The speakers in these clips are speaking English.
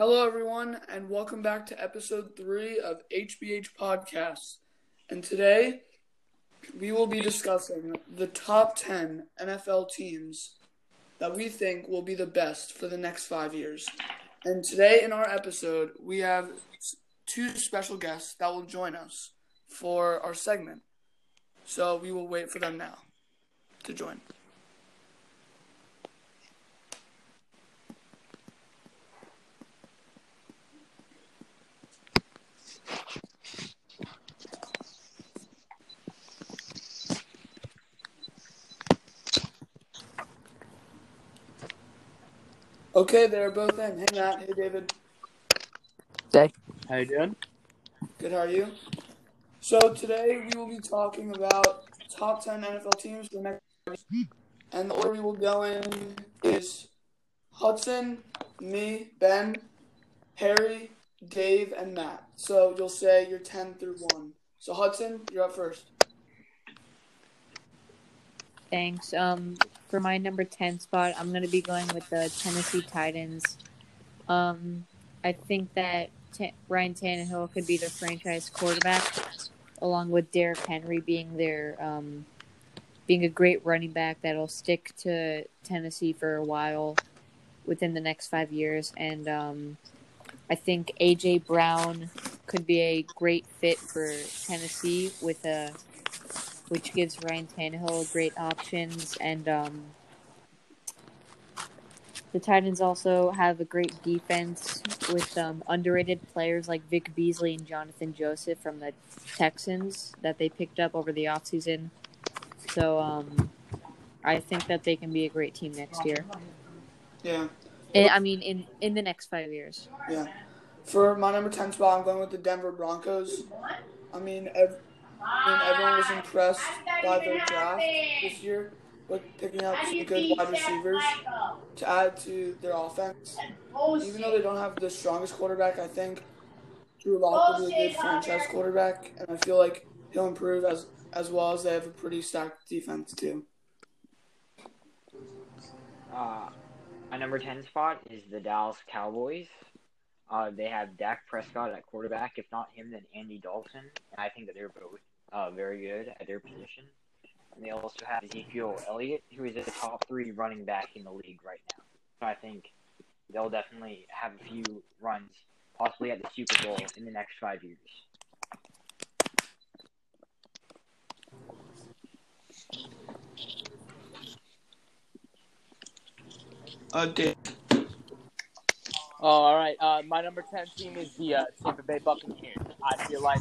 Hello, everyone, and welcome back to episode three of HBH Podcasts. And today we will be discussing the top 10 NFL teams that we think will be the best for the next five years. And today in our episode, we have two special guests that will join us for our segment. So we will wait for them now to join. Okay, they're both in. Hey Matt, hey David. Hey. How you doing? Good, how are you? So today we will be talking about top 10 NFL teams for the next and the order we will go in is Hudson, me, Ben, Harry, Dave, and Matt. So you'll say your 10 through 1. So Hudson, you're up first. Thanks. Um, for my number ten spot, I'm gonna be going with the Tennessee Titans. Um, I think that T- Ryan Tannehill could be their franchise quarterback, along with Derrick Henry being their um, being a great running back that'll stick to Tennessee for a while within the next five years. And um, I think AJ Brown could be a great fit for Tennessee with a which gives Ryan Tannehill great options and um, the Titans also have a great defense with um, underrated players like Vic Beasley and Johnathan Joseph from the Texans that they picked up over the offseason. So um, I think that they can be a great team next year. Yeah. I I mean, in, in the next five years. Yeah. For my number 10 spot, I'm going with the Denver Broncos. I mean, ev- Mean everyone was impressed by their draft this year with picking up some good wide receivers to add to their offense. Even though they don't have the strongest quarterback, I think Drew Lock will be a good franchise quarterback, and I feel like he'll improve as as well as they have a pretty stacked defense too. Uh, my number 10 spot is the Dallas Cowboys. Uh, they have Dak Prescott at quarterback. If not him, then Andy Dalton. And I think that they're both uh, very good at their position. And they also have Ezekiel Elliott, who is a top three running back in the league right now. So I think they'll definitely have a few runs, possibly at the Super Bowl in the next five years. Uh, Dave. Oh, all right. Uh, my number 10 team is the uh, Tampa Bay Buccaneers. I feel like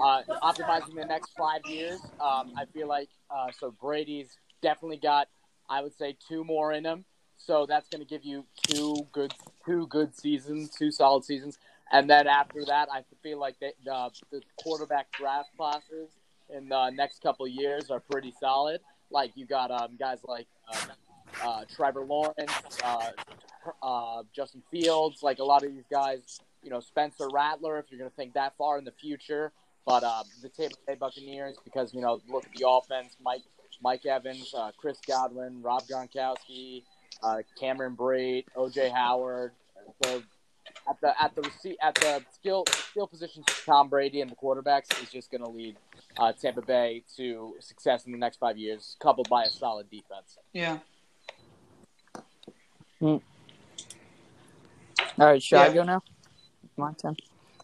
uh, optimizing the next five years, um, I feel like uh, so Brady's definitely got, I would say, two more in him. So that's going to give you two good, two good seasons, two solid seasons, and then after that, I feel like they, the quarterback draft classes in the next couple years are pretty solid. Like you got um, guys like uh, uh, Trevor Lawrence, uh, uh, Justin Fields, like a lot of these guys, you know, Spencer Rattler, if you're going to think that far in the future. But uh, the Tampa Bay Buccaneers, because, you know, look at the offense Mike Mike Evans, uh, Chris Godwin, Rob Gronkowski, uh, Cameron Brate, OJ Howard. The, at the at the rece- at the skill skill positions, Tom Brady and the quarterbacks is just going to lead uh, Tampa Bay to success in the next five years, coupled by a solid defense. Yeah. All right, should I go now? My ten.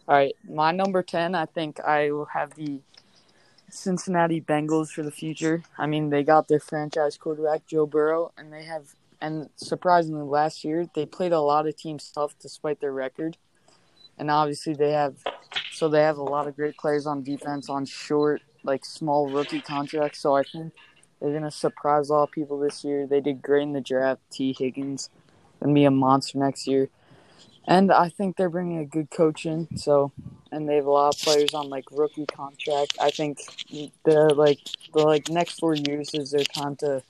All right, my number ten. I think I will have the Cincinnati Bengals for the future. I mean, they got their franchise quarterback Joe Burrow, and they have, and surprisingly, last year they played a lot of teams tough despite their record, and obviously they have, so they have a lot of great players on defense on short, like small rookie contracts. So I think they're gonna surprise a lot of people this year. They did great in the draft. Tee Higgins gonna be a monster next year. And I think they're bringing a good coach in, so and they have a lot of players on like rookie contract. I think the like the like next four years is their time to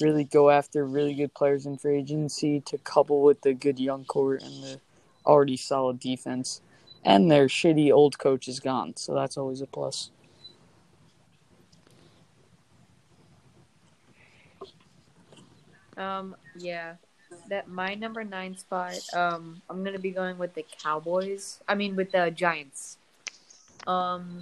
really go after really good players in free agency to couple with the good young core and the already solid defense. And their shitty old coach is gone, so that's always a plus. Um, yeah. That my number nine spot, um, I'm gonna be going with the Cowboys. I mean, with the Giants. Um,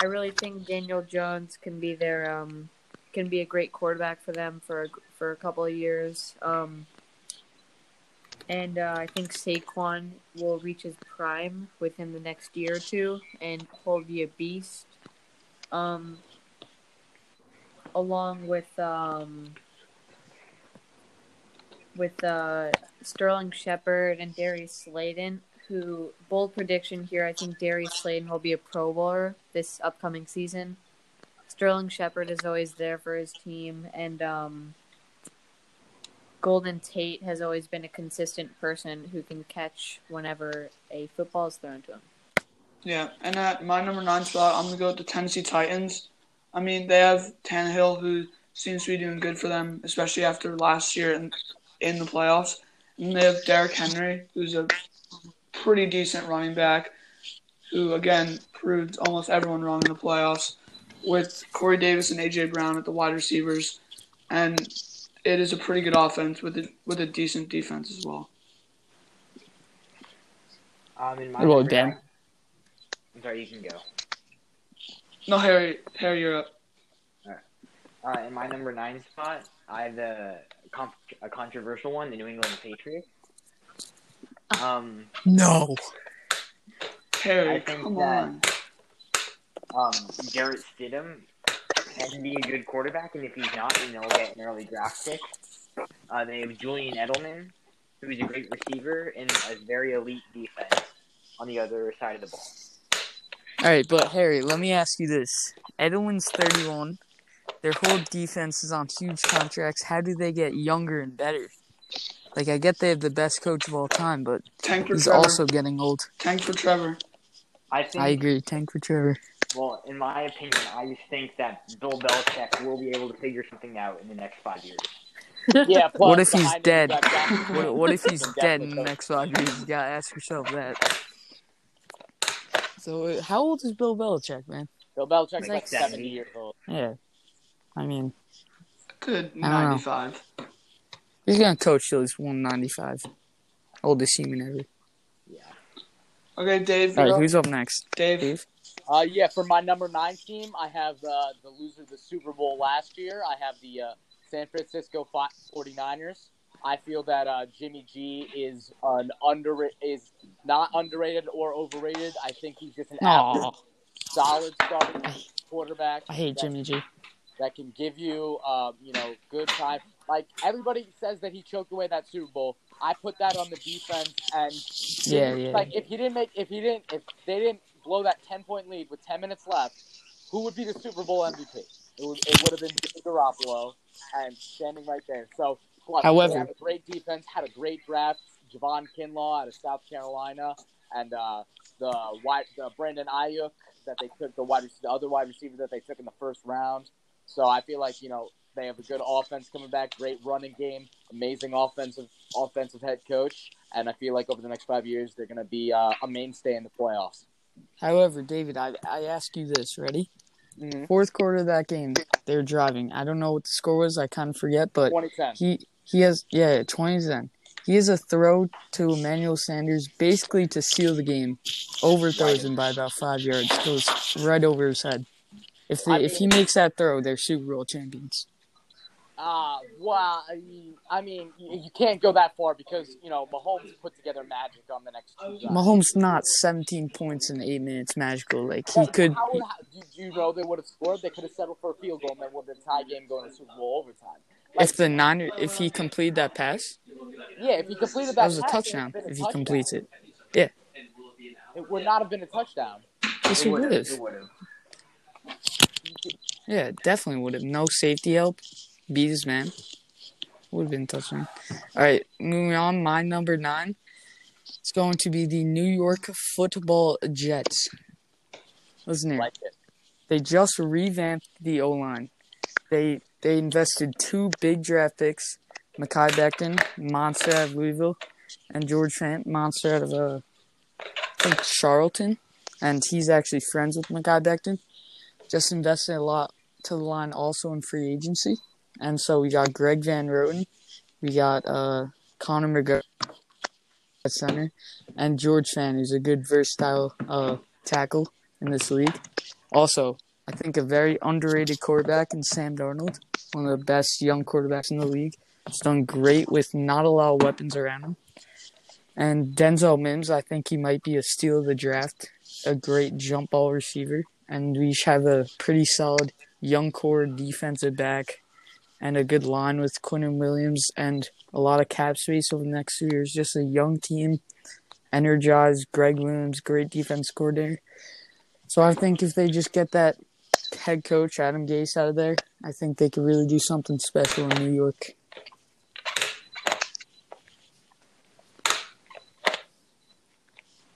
I really think Daniel Jones can be their um, can be a great quarterback for them for a, for a couple of years. Um, and uh, I think Saquon will reach his prime within the next year or two, and he'll be a beast. Um, along with um, with uh, Sterling Shepard and Darius Slayton, who bold prediction here. I think Darius Slayton will be a Pro Bowler this upcoming season. Sterling Shepard is always there for his team, and um, Golden Tate has always been a consistent person who can catch whenever a football is thrown to him. Yeah, and at my number nine spot, I'm gonna go with the Tennessee Titans. I mean, they have Tannehill, who seems to be doing good for them, especially after last year in, in the playoffs. And they have Derrick Henry, who's a pretty decent running back, who again proved almost everyone wrong in the playoffs. With Corey Davis and AJ Brown at the wide receivers, and it is a pretty good offense with a with a decent defense as well. Um, in my Well, number Dan. I'm sorry, you can go. No, Harry, Harry, you're up. Uh, in my number nine spot, I have the con- a controversial one, the New England Patriots. Um, No. Harry, I think come that- on. um, Jarrett Stidham can be a good quarterback, and if he's not, then they'll get an early draft pick. Uh, they have Julian Edelman, who's a great receiver and a very elite defense on the other side of the ball. All right, but Harry, let me ask you this: Edelman's thirty-one. Their whole defense is on huge contracts. How do they get younger and better? Like, I get they have the best coach of all time, but Tank for he's Trevor. also getting old. Tank for Trevor. I think, I agree. Tank for Trevor. well, in my opinion, I just think that Bill Belichick will be able to figure something out in the next five years. Yeah. Plus, What if he's dead? you got John What, what if he's dead in the next five years? You gotta ask yourself that. So, uh, how old is Bill Belichick, man? Bill Belichick's He's like like 70 70. years old. Yeah, I mean, Good I don't know. 95. he's gonna coach till he's one ninety-five. Oldest human ever. Yeah. Okay, Dave. All up. who's up next? Dave. Dave. Uh, yeah, for my number nine team, I have uh, the loser of the Super Bowl last year. I have the uh, San Francisco 49ers. I feel that uh, Jimmy G is an under is not underrated or overrated. I think he's just an average, Aw, solid starting quarterback. I hate Jimmy G. that can give you, um, you know, good time. Like everybody says that he choked away that Super Bowl. I put that on the defense, and Yeah, yeah. like if he didn't make, if he didn't, if they didn't blow that ten point lead with ten minutes left, who would be the Super Bowl MVP? It would, it would have been Jimmy Garoppolo, and standing right there. So, plus, However- have a great defense, had a great draft. Javon Kinlaw out of South Carolina, and uh, the wide, the Brandon Aiyuk that they took, the wide, the other wide receiver that they took in the first round. So I feel like you know they have a good offense coming back, great running game, amazing offensive offensive head coach, and I feel like over the next five years they're going to be uh, a mainstay in the playoffs. However, David, I I ask you this. Ready? Mm-hmm. Fourth quarter of that game, they're driving. I don't know what the score was. I kind of forget, but 2010. he he has yeah twenty ten. He has a throw to Emmanuel Sanders, basically to seal the game. Overthrows him by about five yards. Goes right over his head. If they, I if he makes that throw, they're Super Bowl champions. Uh, well, I mean, I mean, you you can't go that far because you know Mahomes put together magic on the next two drives. Mahomes not seventeen points in eight minutes magical. Like he But could. How, would- how, do you know they would have scored? They could have settled for a field goal, and then would have been tie game going to Super Bowl overtime. Like, If the Niner, if he completed that pass, yeah, if he completed that, that was a pass, it touchdown. would have been a If he completes it, yeah. it would not have been a touchdown. yes, he. It would have. Yeah, definitely would have. No safety help. Beat his man. Would have been touchdown. All right, moving on. My number nine. It's going to be the New York Football Jets. Listen here. Like it. They just revamped the O line. They they invested two big draft picks, Mekhi Becton, monster out of Louisville, and George Fant, monster out of uh, I think Charlton, and he's actually friends with Mekhi Becton. Just invested a lot to the line also in free agency, and so we got Greg Van Roten, we got uh Connor McGovern at center, and George Fan, who's a good versatile uh, tackle in this league. Also, I think a very underrated quarterback in Sam Darnold, one of the best young quarterbacks in the league. He's done great with not a lot of weapons around him. And Denzel Mims, I think he might be a steal of the draft, a great jump ball receiver. And we have a pretty solid young core defensive back and a good line with Quinnen Williams and a lot of cap space over the next two years. Just a young team, energized. Gregg Williams, great defense coordinator. So I think if they just get that head coach Adam Gase out of there, I think they could really do something special in New York.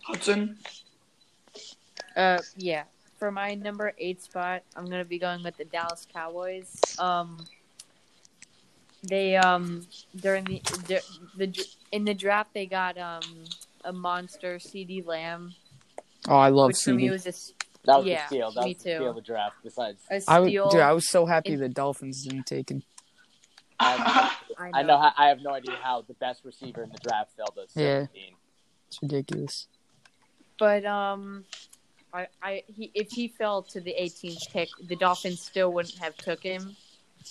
Hudson. Uh, yeah. For my number eight spot, I'm gonna be going with the Dallas Cowboys. Um, they um during the the, the in the draft they got um a monster CeeDee Lamb, Oh, I love which for me CeeDee. was a, s- That was Yeah, the steal. That me was the steal of the draft. Besides, a I, steal. was, dude, I was so happy in- the Dolphins didn't take him. I, I I know how, I have no idea how the best receiver in the draft fell to Yeah. 17. It's ridiculous. But um, I I he if he fell to the 18th pick, the Dolphins still wouldn't have took him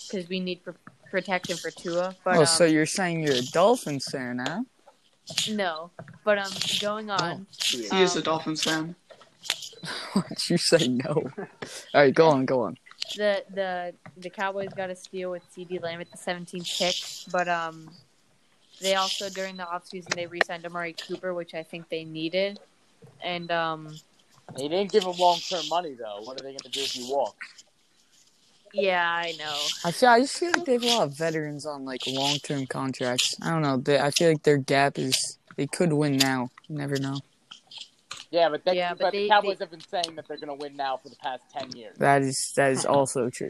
because we need pr- protection for Tua. But oh, um, so you're saying you're a Dolphins fan, huh? no. But um, going on. He is a Um, Dolphins fan. Why'd you say no? All right, go on, go on. the the the Cowboys got a steal with CeeDee Lamb at the 17th pick, but um, they also during the offseason they re-signed Amari Cooper, which I think they needed, and um, He didn't give him long term money though. What are they going to do if he walks? yeah, I know. I feel I just feel like they have a lot of veterans on like long term contracts. I don't know. They, I feel like their gap is they could win now. You never know. Yeah, but, they, Yeah, but, but the Cowboys they- have been saying that they're going to win now for the past 10 years. That is that is also true.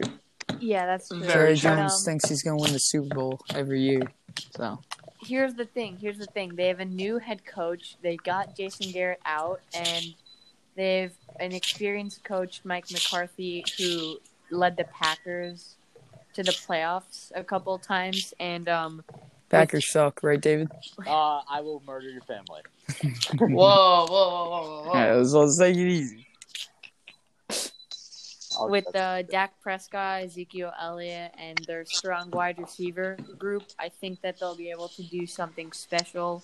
Yeah, that's true. Very Jerry true. But, Jones um, thinks he's gonna win the Super Bowl every year. So here's the thing. Here's the thing. They have a new head coach. They got Jason Garrett out, and they've an experienced coach, Mike McCarthy, who led the Packers to the playoffs a couple times. And um, Packers suck, right, David? Uh, I will murder your family. Whoa, whoa, whoa, whoa, whoa. Yeah, let's, let's take it easy. With uh, Dak Prescott, Ezekiel Elliott, and their strong wide receiver group, I think that they'll be able to do something special.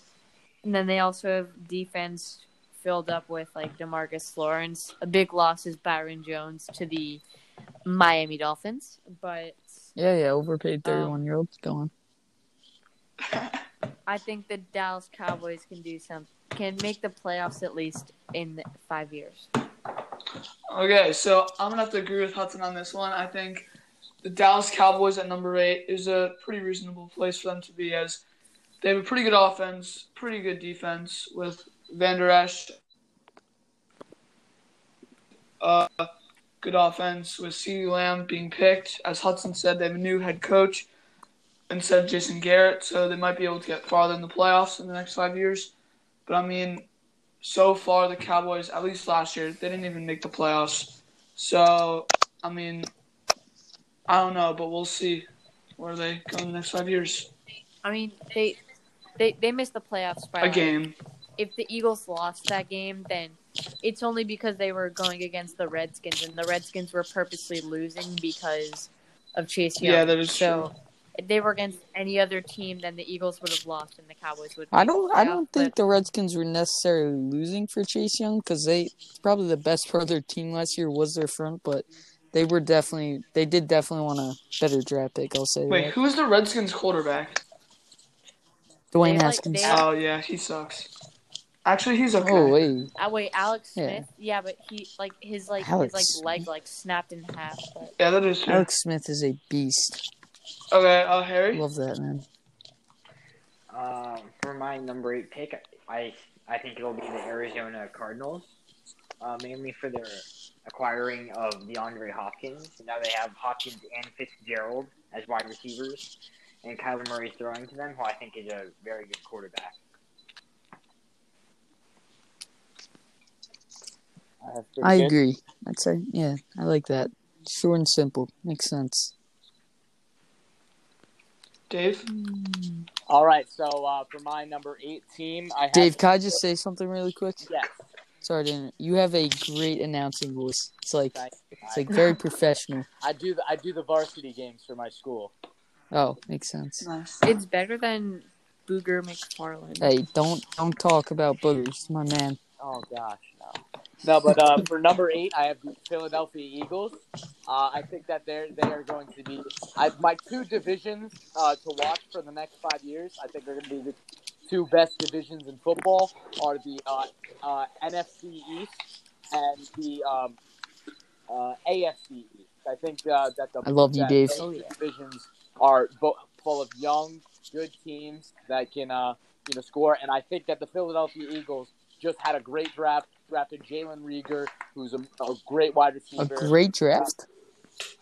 And then they also have defense filled up with like Demarcus Lawrence. A big loss is Byron Jones to the Miami Dolphins, but Yeah, yeah, overpaid Um, thirty-one year old. Go on. I think the Dallas Cowboys can do some, can make the playoffs at least in five years. Okay, so I'm gonna have to agree with Hudson on this one. I think the Dallas Cowboys at number eight is a pretty reasonable place for them to be, as they have a pretty good offense, pretty good defense with Vander Esch. Uh, good offense with CeeDee Lamb being picked. As Hudson said, they have a new head coach instead of Jason Garrett, so they might be able to get farther in the playoffs in the next five years. But I mean, so far the Cowboys, at least last year, they didn't even make the playoffs. So I mean, I don't know, but we'll see where they go in the next five years. I mean, they they they missed the playoffs by A like, game. If the Eagles lost that game, then it's only because they were going against the Redskins, and the Redskins were purposely losing because of Chase Young. Yeah, that is so. If they were against any other team, then the Eagles would have lost, and the Cowboys would. I make don't. I don't but- think the Redskins were necessarily losing for Chase Young because they probably the best part of their team last year was their front, but they were definitely they did definitely want a better draft pick. I'll say Wait, that. who's the Redskins quarterback? Dwayne They, like, Haskins. they- Oh yeah, he sucks. Actually, he's okay. oh wait, Ah, wait, Alex Yeah. Smith. Yeah. but he like his like Alex his like leg like snapped in half. But Yeah, that is true. Alex Smith is a beast. Okay, uh, Harry. Love that man. Um, for my number eight pick, I I think it'll be the Arizona Cardinals, uh, mainly for their acquiring of DeAndre Hopkins. Now they have Hopkins and Fitzgerald as wide receivers, and Kyler Murray throwing to them, who I think is a very good quarterback. I, I admit, agree. I'd say yeah, I like that. Short and simple. Makes sense. Dave. All right, so uh, for my number eight team, I have Dave, can I just say something really quick? Yes. Sorry, to inter- you have a great announcing voice. It's like Thank it's like very professional. I do the I do the varsity games for my school. Oh, makes sense. Nice. It's better than Booger McFarland. Hey, don't don't talk about boogers, my man. Oh gosh, no. No, but uh, for number eight, I have the Philadelphia Eagles. Uh, I think that they're they are going to be I, my two divisions uh, to watch for the next five years. I think they're going to be the two best divisions in football are the uh, uh, NFC East and the um, uh, AFC East. I think uh, that the I love you, Dave. Oh, divisions are bo- full of young, good teams that can uh, you know score. And I think that the Philadelphia Eagles just had a great draft, drafted Jalen Reagor, who's a, a great wide receiver. A great draft.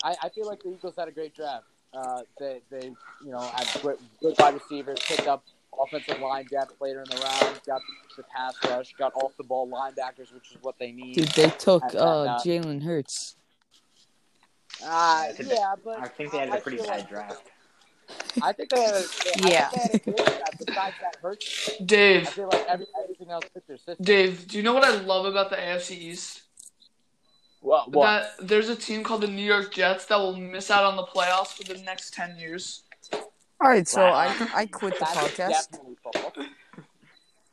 I, I feel like the Eagles had a great draft. Uh, they, they, you know, had great, good wide receivers, picked up offensive line depth later in the round, got the pass rush, got off the ball linebackers, which is what they need. Dude, they took And- and, uh, uh, Jalen Hurts. Uh, I think yeah, but I think they had I a pretty bad like- draft. I think they had a, they, Yeah. I think they had a good. Uh, besides that hurts, I Dave, feel like every, everything else fit their system. Dave, do you know what I love about the AFC East? What? what? That there's a team called the New York Jets that will miss out on the playoffs for the next ten years. All right, so Wow. I I quit the That's podcast.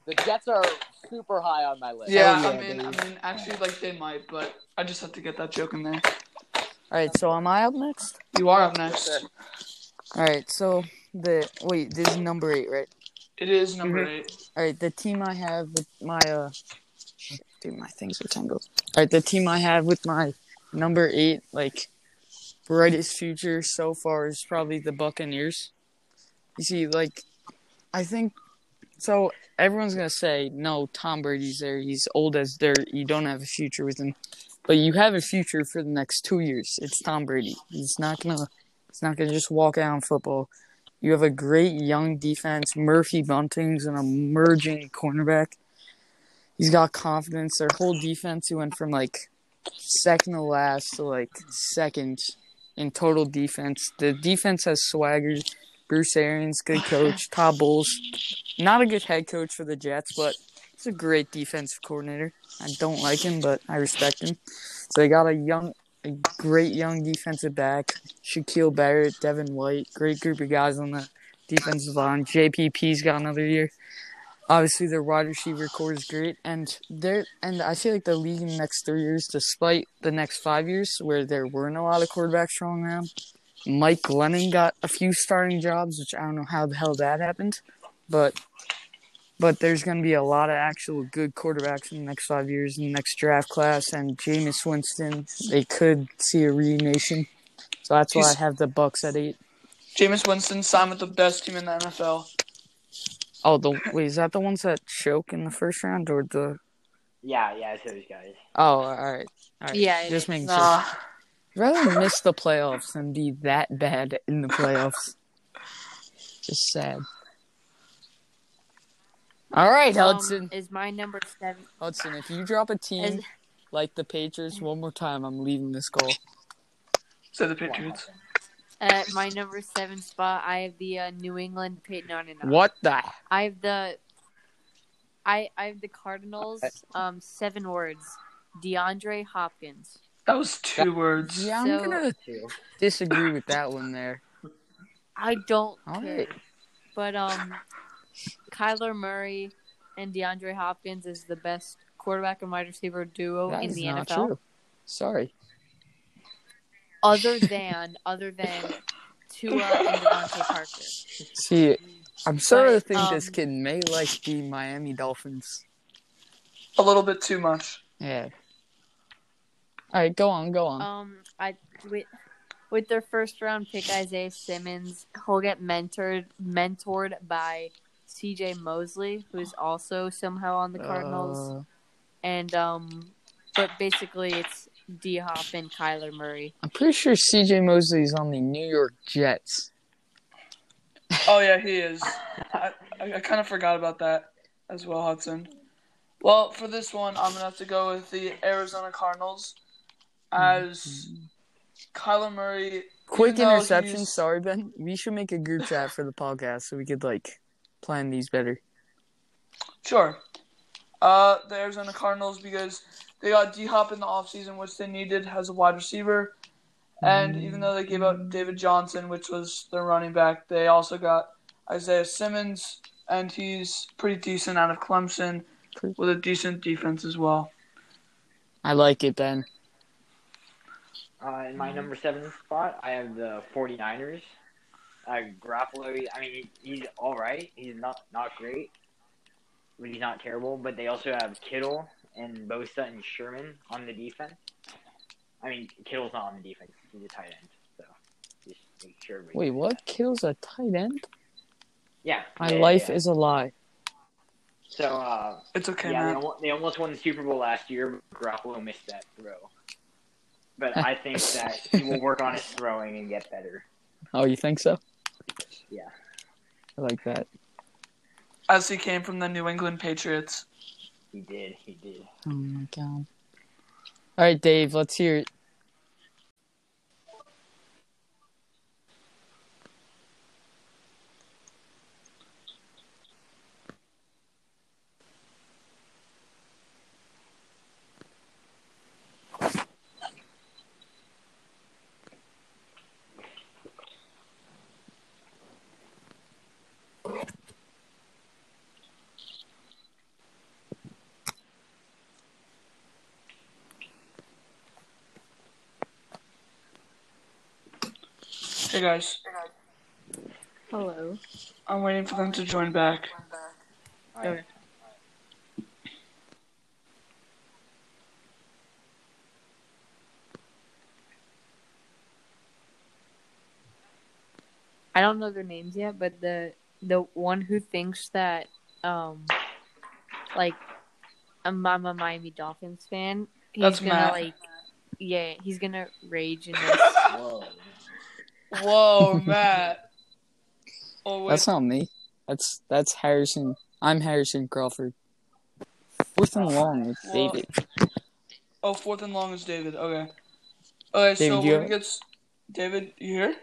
The Jets are super high on my list. Yeah, yeah, I mean, Dave. I mean, actually, like they might, but I just have to get that joke in there. All right, so am I up next? You are up Yes, next. All right, so the wait, this is number eight, right? It is number Mhm. eight. All right, the team I have with my uh, shit, dude, my things are tangled. All right, the team I have with my number eight, like brightest future so far is probably the Buccaneers. You see, like, I think so. Everyone's gonna say no. Tom Brady's there. He's old as dirt. You don't have a future with him, but you have a future for the next two years. It's Tom Brady. He's not gonna. He's not gonna just walk out on football. You have a great young defense. Murphy Bunting's an emerging cornerback. He's got confidence. Their whole defense he went from like second to last to like second in total defense. The defense has swagger. Bruce Arians, good coach. Todd Bowles, not a good head coach for the Jets, but he's a great defensive coordinator. I don't like him, but I respect him. So they got a young, a great young defensive back. Shaquil Barrett, Devin White, great group of guys on the defensive line. JPP's got another year. Obviously, their wide receiver core is great, and they're and I feel like the league in the next three years, despite the next five years where there weren't a lot of quarterbacks strong around, Mike Glennon got a few starting jobs, which I don't know how the hell that happened, but but there's going to be a lot of actual good quarterbacks in the next five years in the next draft class, and Jameis Winston, they could see a reunation. So that's why I have the Bucks at eight. Jameis Winston signed with the best team in the NFL. Oh, the wait, is that the ones that choke in the first round or the? Yeah, yeah, it's those guys. Oh, all right, all right. Yeah, just is. making sure. Nah, I'd rather miss the playoffs than be that bad in the playoffs. Just sad. All right, Um, Hudson. is my number seven. Hudson, if you drop a team Is, like the Patriots one more time, I'm leaving this call. said the Patriots. at my number seven spot, I have the uh, New England Patriots. No, no, no. What the? I have the. I I have the Cardinals. Um, seven words. DeAndre Hopkins. That was two words. Yeah, I'm So- gonna disagree with that one there. I don't All care. right. But um, Kyler Murray and DeAndre Hopkins is the best quarterback and wide receiver duo That in is the not NFL. true. Sorry. Other than other than Tua and DeVante Parker. See, I'm starting to But, think this um, kid may like the Miami Dolphins. A little bit too much. Yeah. All right, go on, go on. Um, I with with their first round pick Isaiah Simmons, he'll get mentored mentored by C.J. Mosley, who's also somehow on the Cardinals, Uh, and um, but basically it's D Hop and Kyler Murray. I'm pretty sure C.J. Mosley is on the New York Jets. Oh yeah, he is. I, I, I kind of forgot about that as well, Hudson. Well, for this one, I'm gonna have to go with the Arizona Cardinals, as Kyler Murray quick interception. Sorry, Ben. We should make a group chat for the podcast so we could like plan these better. Sure. Uh, the Arizona Cardinals because they got D Hop in the offseason, which they needed as a wide receiver. And even though they gave up David Johnson, which was their running back, they also got Isaiah Simmons, and he's pretty decent out of Clemson with a decent defense as well. I like it, Ben. Uh, in my number seven spot, I have the 49ers. Uh, Garoppolo, I mean, he's all right. He's not not great, but he's not terrible. But they also have Kittle and Bosa and Sherman on the defense. I mean, Kittle's not on the defense; he's a tight end. So just make sure. Wait, what? that. Kittle's a tight end? Yeah. My yeah, life yeah. is a lie. So, uh, It's okay, yeah, they, man. they almost won the Super Bowl last year, but Garoppolo missed that throw. But I think that he will work on his throwing and get better. Oh, you think so? Yeah. I like that. As he came from the New England Patriots. He did. He did. Oh my god. All right, Dave. Let's hear Hey guys, Hello. I'm waiting for them to join back. Okay. I don't know their names yet, but the the one who thinks that um like I'm, I'm a Miami Dolphins fan, he's That's gonna Matt. like yeah, he's gonna rage in this. Whoa. Whoa, Matt. Oh. That's not me. That's that's Harrison. I'm Harrison Crawford. Fourth and long with Well, David. Oh, fourth and long is David. Okay. Okay, so David, you we're have- gonna get. David, you here?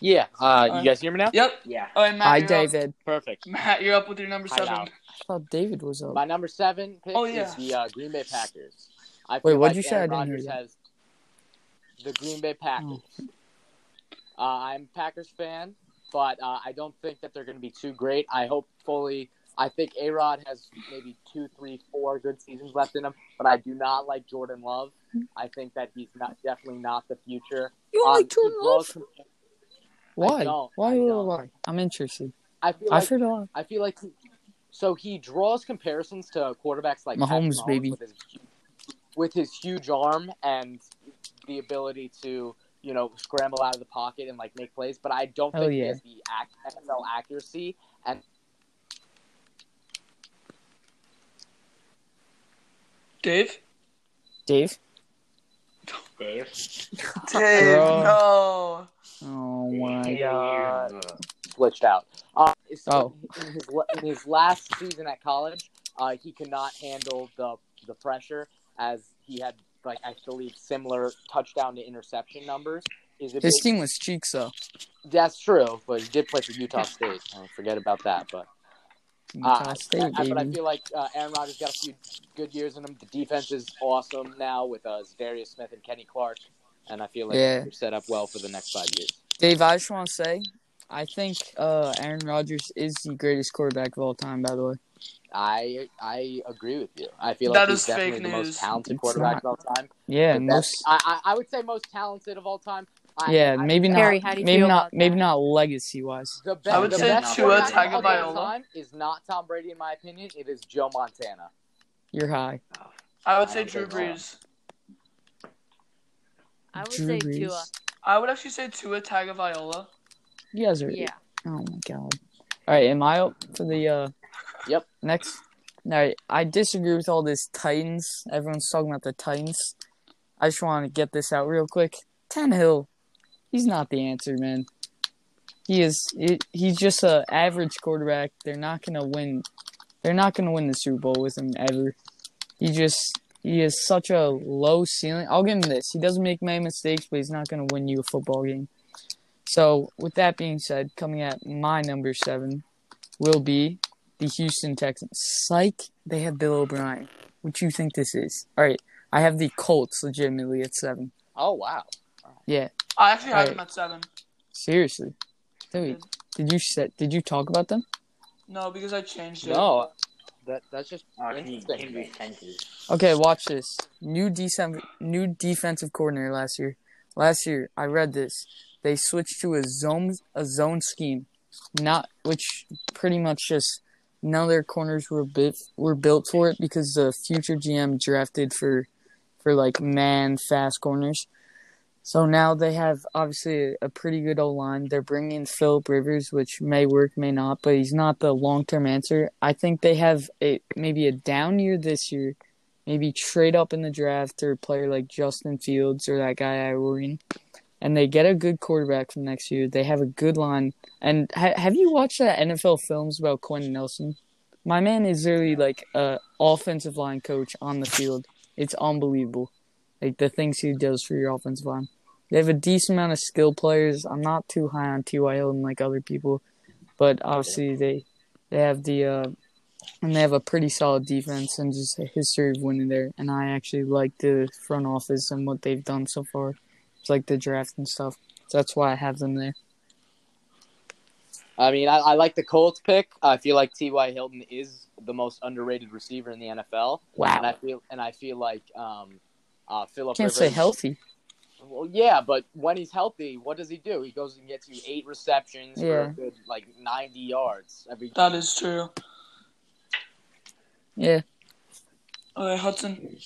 Yeah. Uh, Alright. you guys hear me now? Yep. Yeah. Oh, and Matt, Hi, you're David. Perfect. Matt, you're up with your number Hi, seven. Al. I thought David was up. My number seven pick Oh, yeah. is the uh, Green Bay Packers. I Wait, what'd like you say? I didn't hear you. has the Green Bay Packers. Uh, I'm Packers fan, but uh, I don't think that they're going to be too great. I hope fully. I think A Rod has maybe two, three, four good seasons left in him, but I do not like Jordan Love. I think that he's not definitely not the future. You Um, like Jordan Love? draws- Why? don't. Why? Why? Why? I'm interested. I feel like I've heard a lot. I feel like he, so he draws comparisons to quarterbacks like Patrick Mahomes, baby. with his, with his huge arm and the ability to you know scramble out of the pocket and like make plays. But I don't Hell think he has the ac- NFL accuracy and Dave. Dave. Dave. Dave, no. Oh my god. glitched out. Uh, so Oh. in, his, in his last season at college, uh, he could not handle the the pressure as he had like I believe similar touchdown to interception numbers. Is His big- team was cheeks though. That's true, but he did play for Utah State. Don't forget about that. But Utah uh, State, I, I- but I feel like uh, Aaron Rodgers got a few good years in him. The defense is awesome now with uh, Darius Smith and Kenny Clark, and I feel like Yeah. they're set up well for the next five years. Dave, I just want to say, I think uh, Aaron Rodgers is the greatest quarterback of all time. By the way, I I agree with you. I feel That like he's definitely fake the news. most talented quarterback of all time. yeah, But most. I, I I would say most talented of all time. I, Yeah, I- maybe not. Harry, how do you maybe feel not. maybe that? not legacy wise. The, be- I would the say best Tua quarterback of all Tagovailoa. time is not Tom Brady, in my opinion. It is Joe Montana. You're high. I would I say Drew. Brees. I would Drew say Brees. Tua. I would actually say Tua Tagovailoa. You guys are. Yeah. Oh my god. All right, am I up for the uh Yep. next? All right, I disagree with all this Titans. Everyone's talking about the Titans. I just want to get this out real quick. Tannehill, he's not the answer, man. He is. He, he's just a average quarterback. They're not gonna win. They're not gonna win the Super Bowl with him ever. He just he is such a low ceiling. I'll give him this. He doesn't make many mistakes, but he's not going to win you a football game. So, with that being said, coming at my number seven will be the Houston Texans. Psych, they have Bill O'Brien. What do you think this is? All right, I have the Colts legitimately at seven. Oh wow. Yeah, I actually had Alright. him at seven. seriously, dude. Did you set? Did you talk about them? No, because I changed it. No, that that's just Oh, he interesting. can be senses. Okay, watch this. New decent, new defensive coordinator last year. Last year, I read this. They switched to a zone a zone scheme, not which pretty much just none of their corners were bit were built for it because the future GM drafted for for like man fast corners. So now they have obviously a, pretty good O line. They're bringing Philip Rivers, which may work, may not, but he's not the long term answer. I think they have a maybe a down year this year, maybe trade up in the draft or a player like Justin Fields or that guy Irene, and they get a good quarterback from next year. They have a good line. And ha- have you watched that NFL films about Quenton Nelson? My man is really like a offensive line coach on the field. It's unbelievable, like the things he does for your offensive line. They have a decent amount of skill players. I'm not too high on T.Y. Hilton like other people, but obviously they they have the uh, and they have a pretty solid defense and just a history of winning there. And I actually like the front office and what they've done so far. It's like the draft and stuff. So that's why I have them there. I mean, I, I like the Colts pick. I feel like T.Y. Hilton is the most underrated receiver in the NFL. Wow. And I feel and I feel like um, uh, Philip can't Rivers. say healthy. Well, yeah, but when he's healthy, what does he do? He goes and gets you eight receptions for Yeah. a good like ninety yards every. That is true. Yeah, All right, Hudson.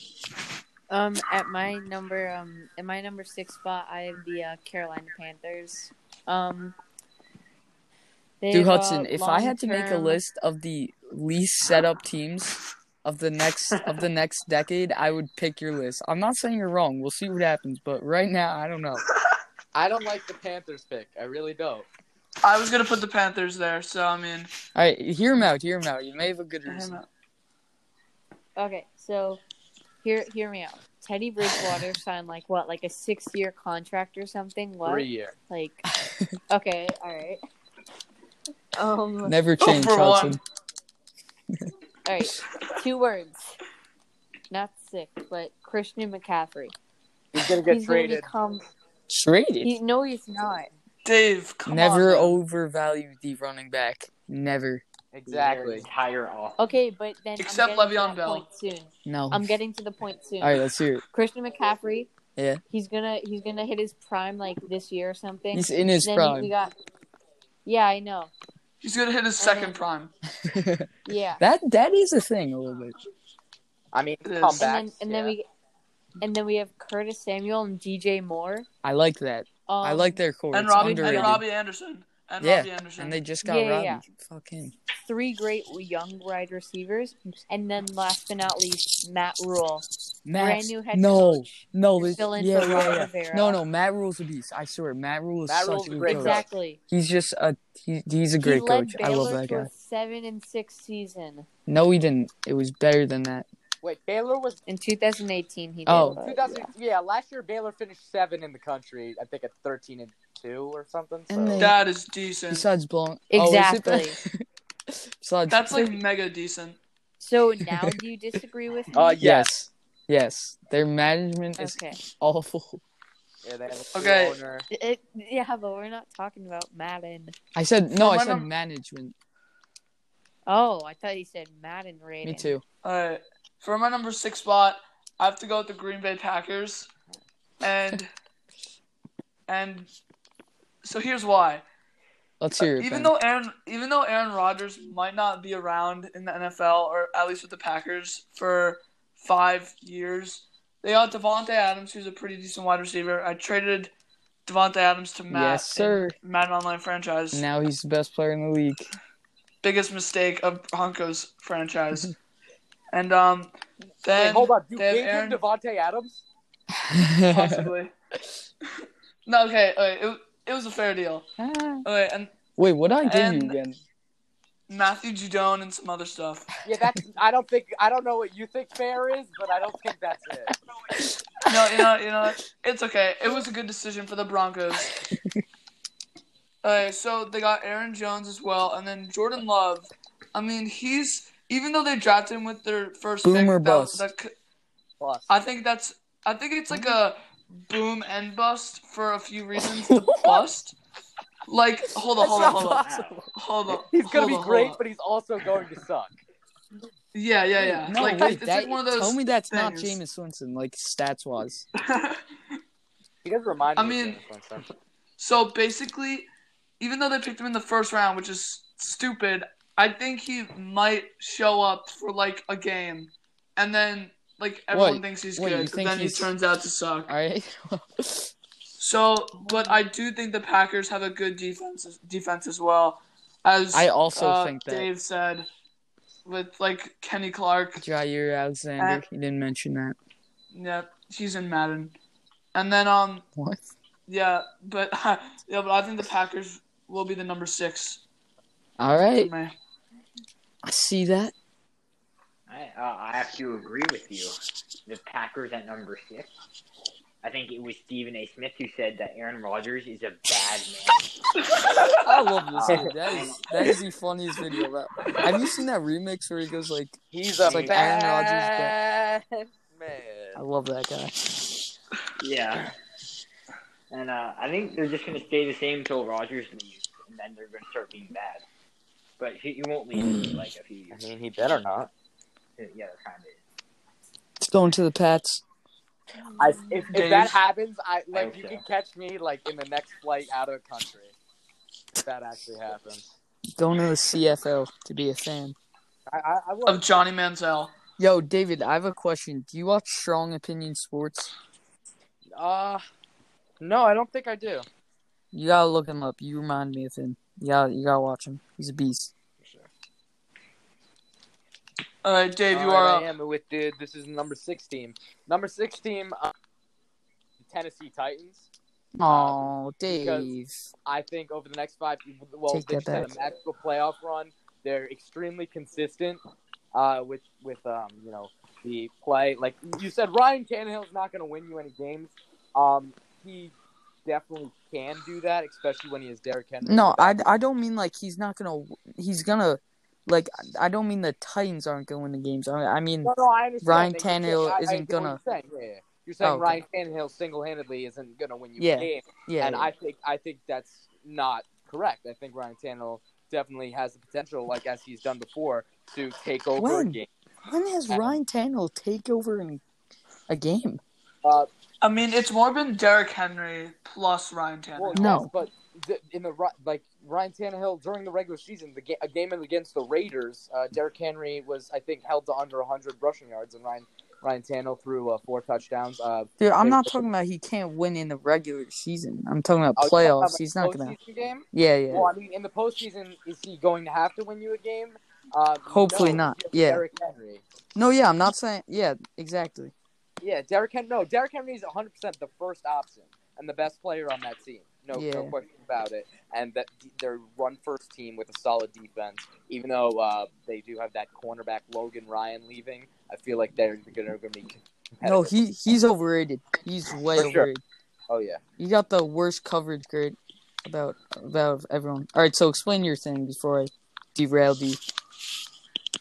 Um, at my number, um, in my number six spot, I have the uh, Carolina Panthers. Um, dude have, Hudson. If I had to make a list of the least set up teams of the next of the next decade, I would pick your list. I'm not saying you're wrong. We'll see what happens, but right now, I don't know. I don't like the Panthers pick. I really don't. I was gonna put the Panthers there, so I mean, All right, hear him out. Hear him out. You may have a good reason. know. Okay, so hear hear me out. Teddy Bridgewater signed like what, like a six year contract or something? What? Three year. Like, okay, all right. Um, Never Oh, change, for Hudson. one. all right. Two words. Not sick, but Christian McCaffrey. He's gonna get He's gonna traded. become. Traded. He, no, he's not. Dave, come Never on. man. overvalue the running back. Never. Their Exactly. entire off. Okay, but then Except I'm getting to Le'Veon Bell. soon. No. I'm getting to the point soon. All right, let's hear it. Christian McCaffrey. Yeah. He's gonna he's gonna hit his prime like this year or something. He's in his then prime. we got. Yeah, I know. He's gonna hit his second prime. Yeah. that that is a thing a little bit. I mean, It is. comebacks. and then and then we and then we have Curtis Samuel and DJ Moore. I like that. Um, I like their core. And Robbie and. Robbie Anderson. And Yeah, Robbie Anderson. And they just got Yeah, yeah, Robbie. yeah. Fuck him. three great young wide receivers, and then last but not least, Matt Rhule, brand new head No, coach. no, to this, fill in yeah, for yeah, Ron yeah. No, no, Matt Rhule's a beast. I swear, Matt Rhule is Matt such Rhule's a a good great coach. coach. Exactly. He's just a he, he's a he great led coach. I love that guy. seven and six season No, he didn't. It was better than that. Wait, Baylor was in 2018. He did. Oh. but- 2000. Yeah. last year Baylor finished seven in the country. I think at thirteen and two or something. So. And they- that is decent. Besides blowing. Exactly. Oh, is it that? Besides, That's like mega decent. So now, do you disagree with me? Uh, yes. yes, yes. Their management is Okay. awful. Yeah, they have a Okay. owner. It, yeah, but we're not talking about Madden. I said no. I said not- management. Oh, I thought you said Madden rating. Me too. Alright. For my number six spot, I have to go with the Green Bay Packers. And and so here's why. Let's hear it. even though Aaron even though Aaron Rodgers might not be around in the NFL or at least with the Packers for five years, they got Davante Adams, who's a pretty decent wide receiver. I traded Davante Adams to Matt Yes, sir. Madden Online franchise. now he's the best player in the league. Biggest mistake of Broncos franchise. and um then Wait, hold on. You they have gave Aaron- him Davante Adams? possibly. no, okay, okay, it, it was a fair deal. Ah. Okay, and Wait, what I give And- you again? Matthew Judon and some other stuff. Yeah, that's. I don't think. I don't know what you think fair is, but I don't think that's it. No, you know, you know, it's okay. It was a good decision for the Broncos. Okay, so they got Aaron Jones as well, and then Jordan Love. I mean, he's even though they drafted him with their first Boom pick, or that- bust? that c- I think that's. I think it's like a boom and bust for a few reasons. The bust, like, hold on, hold on, hold on, possible. hold on. He's gonna be on, great, but he's also going to suck. Yeah, yeah, yeah. No, like, wait, it's that, like one of those. tell me that's not things. Jameis Winston, like stats wise. He does remind me. I mean- Jameis So basically, even though they picked him in the first round, which is stupid, I think he might show up for like a game, and then like everyone What? thinks he's you good, but think then he's- he turns out to suck. All right. So, but I do think the Packers have a good defense defense as well, as I also uh, think that Dave said, with like Kenny Clark. Jaire Alexander. You didn't mention that. Yeah, he's in Madden, and then um What? yeah, but yeah, but I think the Packers will be the number six All for right. me. I see that. I, uh, I have to agree with you. The Packers at number six. I think it was Stephen A. Smith who said that Aaron Rodgers is a bad man. I love this dude. That is that is the funniest video. About. Have you seen that remix where he goes like, He's a It's like Aaron bad I man. love that guy. Yeah. And uh, I think they're just going to stay the same until Rodgers leaves, and then they're going to start being bad. But he, he won't leave in like a few I mean, he better not. Yeah, that's kind of it. It's going to the Pats. I, if, if Dave. that happens, I like hope you so. can catch me like in the next flight out of the country. If that actually happens, Going to the CFL to be a fan. I I, I Of. Johnny Manziel. Yo, David, I have a question. Do you watch Strong Opinion Sports? Uh, no, I don't think I do. You gotta look him up. You remind me of him. You gotta, you gotta watch him. He's a beast. All right, Dave, you All are right, up. I am with the. This is the number six team. Number six team, uh, Tennessee Titans. Oh, Dave. I think over the next five, well, Take they've that set a back. magical playoff run. They're extremely consistent uh, with with um, you know the play. Like you said, Ryan Tannehill's not going to win you any games. Um, he definitely can do that, especially when he has Derrick Henry. No, I, I don't mean like he's not gonna. He's gonna. Like, I don't mean the Titans aren't going to games. I I mean, No, no, I. Ryan. Tannehill I- I isn't what gonna- You're saying, yeah, yeah. You're saying Oh, okay. Ryan Tannehill single-handedly isn't going to win you Yeah, a game, yeah. and I think I think that's not correct. I think Ryan Tannehill definitely has the potential, like as he's done before, to take over a game. when has Ryan Tannehill take over in a game? Uh, I mean, it's more been Derrick Henry plus Ryan Tannehill. well, No. but th- in the like Ryan Tannehill during the regular season, the ga- a game against the Raiders, uh, Derrick Henry was I think held to under 100 rushing yards, and Ryan Ryan Tannehill threw uh, four touchdowns. Uh, Dude, I'm not talking about he can't win in the regular season. I'm talking about oh, you're talking about playoffs. He's not gonna. postseason game. Yeah, yeah. Well, I mean, in the postseason, is he going to have to win you a game? Uh, Hopefully no, not. Yeah. Derrick Henry. No, yeah, I'm not saying. Yeah, exactly. Yeah, Derrick Henry. No, Derrick Henry is 100 percent the first option and the best player on that team. No, no question about it. And that they're run first team with a solid defense. Even though uh, they do have that cornerback Logan Ryan leaving, I feel like they're going to be. No, he he's overrated. He's way sure. overrated. Oh yeah. You got the worst coverage grade about about everyone. All right, so explain your thing before I derail you.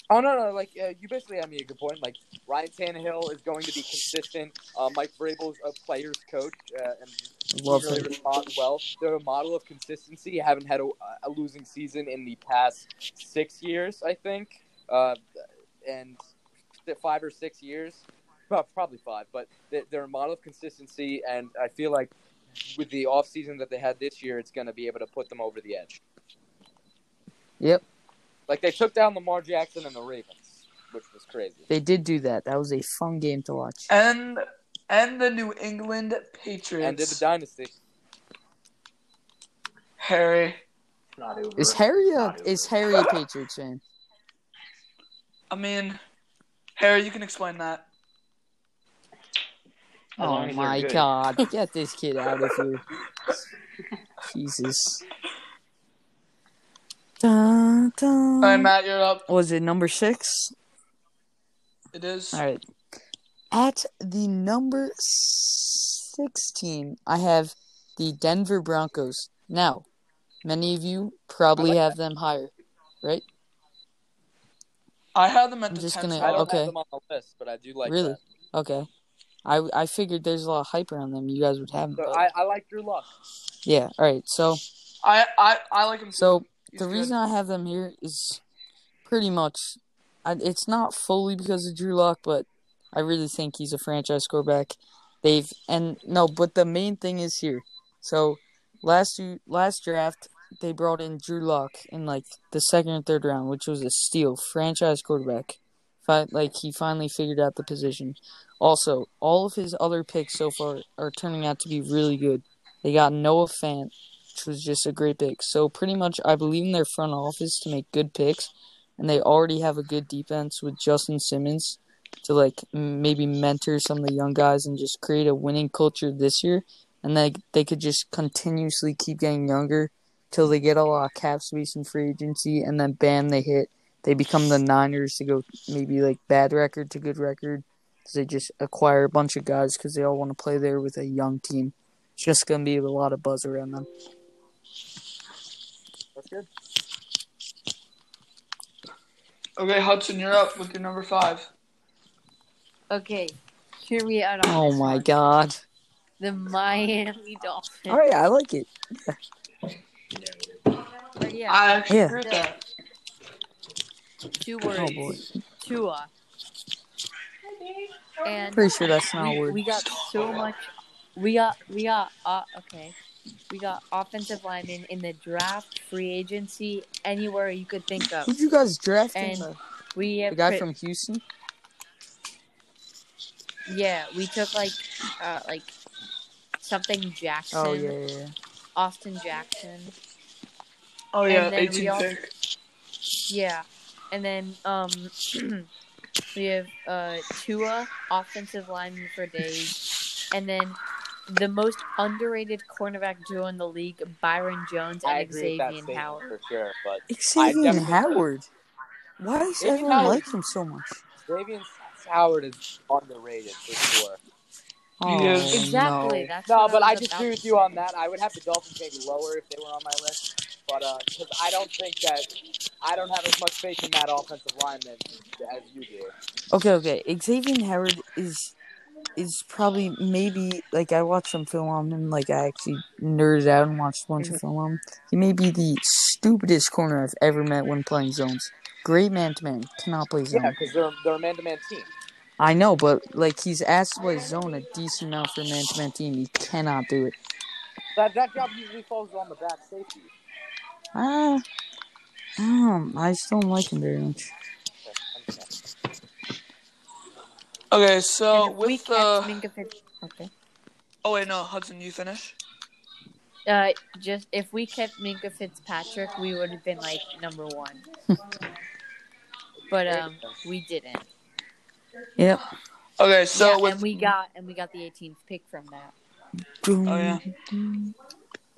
Oh no, no, like uh, you basically have me a good point. Like Ryan Tannehill is going to be consistent. Uh, Mike Vrabel's a player's coach, uh, and Love really him. respond well. They're a model of consistency. Haven't had a, a losing season in the past six years, I think, uh, and five or six years, Well, probably five. But they- they're a model of consistency, and I feel like with the off season that they had this year, it's going to be able to put them over the edge. Yep, Like they took down Lamar Jackson and the Ravens, which was crazy. they did do that. That was a fun game to watch. And and the New England Patriots. Ended the dynasty. Harry. It's not. Is Harry a Not is Harry a Patriots fan? I mean, Harry, you can explain that. Oh, oh my god, get this kid out of here. Jesus. Dun, dun. All right, Matt, you're up. Was it number six? It is. All right. At the number six team, I have the Denver Broncos. Now, many of you probably like have them higher, right? I have them at I'm the just 10th gonna- I don't Okay. have them on the list, but I do like Really? that. Okay. I I figured there's a lot of hype around them. You guys would have them. So but- I, I like Drew Lock. yeah. All right. So I, I, I like him. so He's the reason I have them here is pretty much, I, it's not fully because of Drew Lock, but I really think he's a franchise quarterback. They've and no, but the main thing is here. So last last draft, they brought in Drew Lock in like the second or third round, which was a steal, franchise quarterback. Like he finally figured out the position. Also, all of his other picks so far are turning out to be really good. They got Noah Fant, which was just a great pick. So pretty much, I believe in their front office to make good picks, and they already have a good defense with Justin Simmons to like maybe mentor some of the young guys and just create a winning culture this year. And they they could just continuously keep getting younger till they get a lot of cap space and free agency, and then bam, they hit. They become the Niners to go maybe like bad record to good record. 'cause they just acquire a bunch of guys because they all want to play there with a young team. It's just gonna be a lot of buzz around them. That's good. Okay, Hudson, you're up with your number five. Okay, here we are. Oh my one. god! The Miami Dolphins. All right, I like it. But yeah, I actually Yeah. agree with that. two Oh words. boy, Tua. And pretty sure that's not a we, word. we got so much. We got we got uh, okay. We got offensive linemen in the draft, free agency, anywhere you could think of. Who'd you guys draft? in And the, We the have guy pre- from Houston. yeah. We took like uh like something Jackson, Oh yeah, yeah, yeah. Austin Jackson. Oh yeah, And then we 18 also- pick. Yeah, and then um we have uh Tua, offensive lineman for days, and then the most underrated cornerback duo in the league, Byron Jones I and agree with that Xavier statement Howard. for sure. But Xavier definitely- Howard. Why does Xavier everyone Howard- like him so much? Xavier Howard is underrated for sure. Oh, He is. Exactly. no. That's No, but I, I was about disagree with you on that. I would have the Dolphins maybe lower if they were on my list, but uh, because I don't think that I don't have as much faith in that offensive lineman as you do. Okay, okay. Xavier Howard is is probably maybe like I watched some film on him. Like I actually nerded out and watched a bunch of film on him. He may be the stupidest corner I've ever met when playing zones. Great man to man, cannot play zone. Yeah, because they're they're a man to man team. I know, but like he's asked to play zone a decent amount for a man to man team. He cannot do it. That that job usually falls on the back safety. Ah, um, I just don't like him very much. Okay, so And we with kept the Minkah okay. oh wait no Hudson, you finish. Uh, just if we kept Minkah Fitzpatrick, we would have been like number one. but um, we didn't. Yep. Okay, so yeah, with and we got and we got the 18th pick from that. Oh yeah.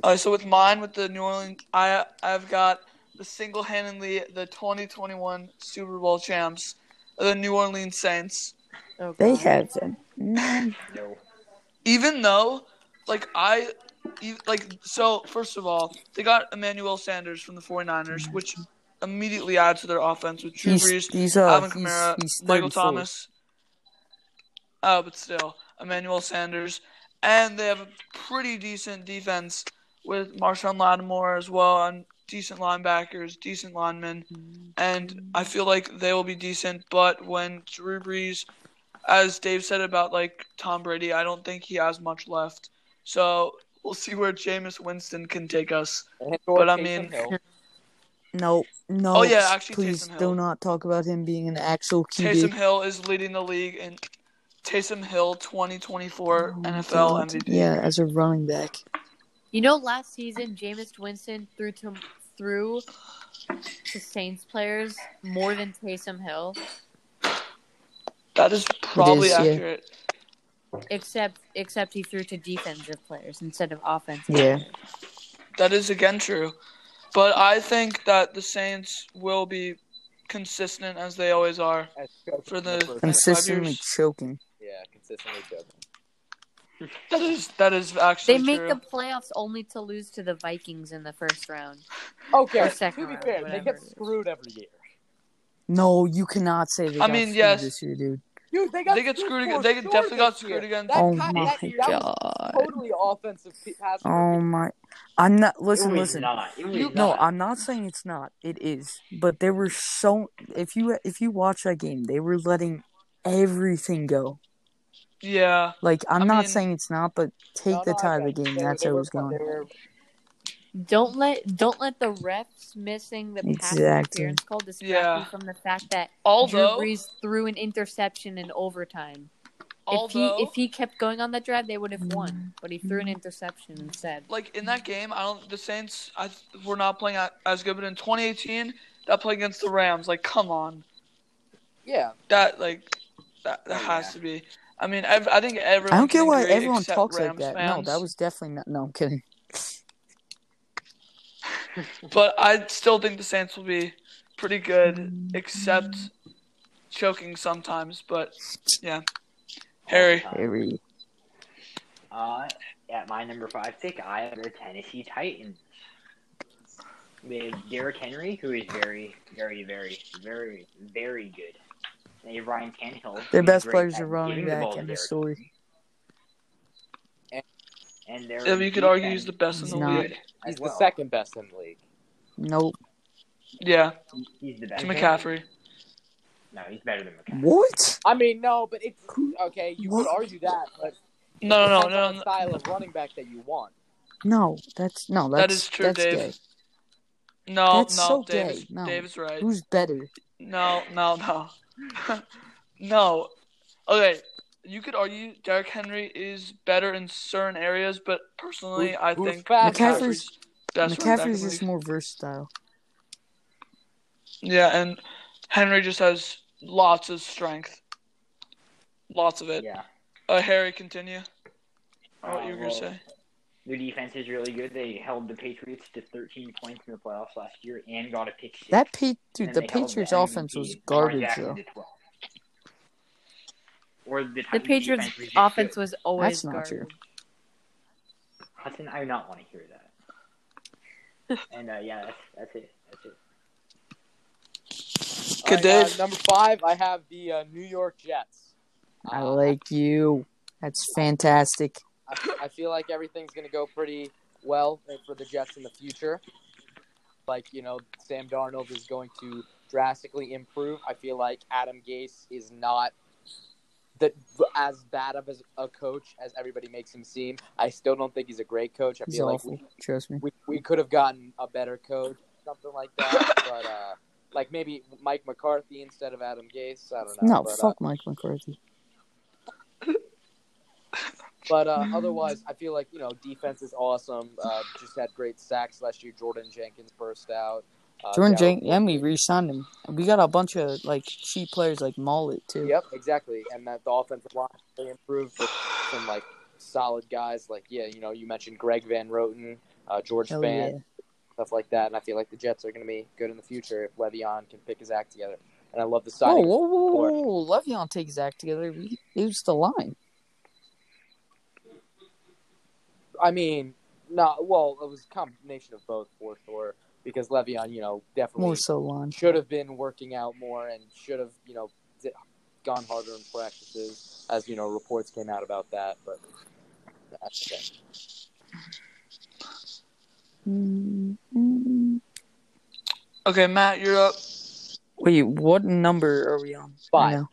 Uh, so with mine, with the New Orleans, I I've got the single-handedly the 2021 Super Bowl champs, the New Orleans Saints. Oh, They God. have them. No. No. Even though, like I, like so. First of all, they got Emmanuel Sanders from the 49ers, which immediately adds to their offense with Drew He's, Brees, he's, uh, Alvin Kamara, he's Michael Thomas. Oh, but still, Emmanuel Sanders, and they have a pretty decent defense with Marshon Lattimore as well, and decent linebackers, decent linemen, and I feel like they will be decent. But when Drew Brees, as Dave said about like Tom Brady, I don't think he has much left. So we'll see where Jameis Winston can take us. And But I mean- Hill. No, no. Oh, yeah, actually, please Taysom Hill. do not talk about him being an actual QB. Taysom Hill is leading the league in Taysom Hill 2024 Oh NFL God. MVP. Yeah, as a running back. You know, last season, Jameis Winston threw to threw to Saints players more than Taysom Hill, That is probably It is, yeah. accurate. except except he threw to defensive players instead of offensive. Yeah. players. That is again true. But I think that the Saints will be consistent as they always are. For the- first- Consistently years. choking. yeah, consistently choking. That is that is actually They make true. the playoffs only to lose to the Vikings in the first round. Okay, Or second to be round, fair, they get screwed every year. No, you cannot say they I got mean, screwed yes. this year, dude. Dude, they got They get screwed again- they sure definitely got screwed year. against- That, Oh ki- my that, that was god. totally offensive pass. Oh my. I'm not. Listen, listen. not. It was You- No, not. I'm not saying it's not. It is. But there were so. If you if you watch that game, they were letting everything go. Yeah. Like I'm I not mean- saying it's not, but take No, the no, tie of the game. They- That's they how it was going. They were- Don't let don't let the refs missing the pass Exactly. interference call distract Yeah. you from the fact that Although Drew Brees threw an interception in overtime. although if he if he kept going on that drive, they would have mm-hmm. won. But he threw an mm-hmm. interception instead. like in that game, I don't. The Saints, I were not playing as good. But in 2018, that play against the Rams, like, come on, Yeah, that like that, that Oh, has yeah. to be. I mean, ev- I think everyone. I don't get can why everyone except talks like that. Fans. No, that was definitely not. No, I'm kidding. But I still think the Saints will be pretty good, except choking sometimes. But yeah, Harry. Harry. Uh, at my number five pick, I have the Tennessee Titans. They have Derrick Henry, who is very, very, very, very, very good. They have Ryan Tannehill. Their best players are running giving back to in the Derrick story. And their Yeah, you could argue he's the best in He's the not. league. he's as the second best in the league. Nope. Yeah, He's the best. to McCaffrey. No, he's better than McCaffrey. What? I mean, no, but it's okay. You could argue that, but No, no, no, depends no, on no. style of running back that you want. No, that's no. That's That is true, that's Dave. gay. No, That's no, so Dave, gay. is, No. Dave is right. Who's better? No, no, no, no. Okay, you could argue Derrick Henry is better in certain areas, but personally, Who- I who's think faster? McCaffrey's best running back in McCaffrey's the just more versatile. Yeah, and Henry just has lots of strength, lots of it. Yeah. Uh, Harry, continue. Oh, what Uh, you were gonna say? Their defense is really good. They held the Patriots to 13 points in the playoffs last year and got a pick six. That pa- dude, And the Patriots MVP, offense was garbage though. To 12. Or the, The Patriots defense offense good. was always That's not garbage. true. Hudson, I do not want to hear that. and uh, yeah, that's, that's it. That's it. Good All right, uh, number five, I have the uh, New York Jets. I Uh, like you. That's fantastic. I, I feel like everything's going to go pretty well for the Jets in the future. Like, you know, Sam Darnold is going to drastically improve. I feel like Adam Gase is not that as bad of as a coach as everybody makes him seem. I still don't think he's a great coach. I He's feel awful. like Trust me. we, we could have gotten a better coach, something like that. but uh, like maybe Mike McCarthy instead of Adam Gase. I don't know. No, but, uh, fuck Mike McCarthy. But uh, otherwise, I feel like you know defense is awesome. Uh, just had great sacks last year. Jordan Jenkins burst out. Uh, Jordan and we re-signed him. We got a bunch of like cheap players like Mullet too. Yep, exactly. And that the offensive line they improved with some like solid guys. Like yeah, you know, you mentioned Greg Van Roten, uh, George Hell Span, yeah. stuff like that. And I feel like the Jets are going to be good in the future if Le'Veon can pick his act together. And I love the signing. whoa, whoa, whoa, whoa! Le'Veon takes Zach together. We, it was the line. I mean, no, well, it was a combination of both for sure. Because Le'Veon, you know, definitely More so line. should have been working out more and should have, you know, gone harder in practices, as you know, reports came out about that. But that's okay. Mm-hmm. Okay, Matt, you're up. Wait, what number are we on? Five. All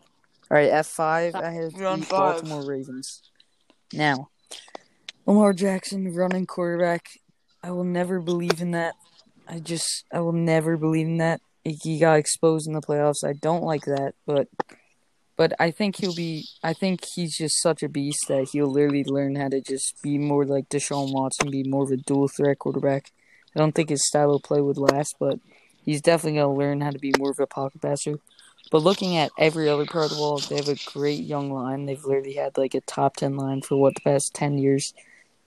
right, F five. I have the. Baltimore Ravens. Now, Lamar Jackson, running quarterback. I will never believe in that. I just, I will never believe in that. He got exposed in the playoffs. I don't like that, but, but I think he'll be. I think he's just such a beast that he'll literally learn how to just be more like Deshaun Watson, be more of a dual threat quarterback. I don't think his style of play would last, but he's definitely gonna learn how to be more of a pocket passer. But looking at every other part of the ball, they have a great young line. They've literally had like a top ten line for what the past ten years.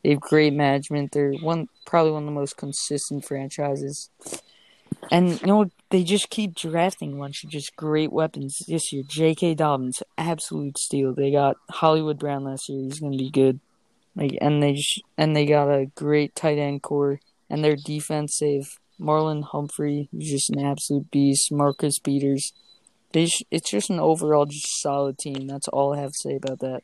They have great management. They're one probably one of the most consistent franchises. And you know they just keep drafting a bunch of just great weapons this year. J.K. Dobbins, absolute steal. They got Hollywood Brown last year. He's gonna be good. Like and they just, and they got a great tight end core. And their defense, they've Marlon Humphrey, who's just an absolute beast. Marcus Peters. They sh- it's just an overall just solid team. That's all I have to say about that.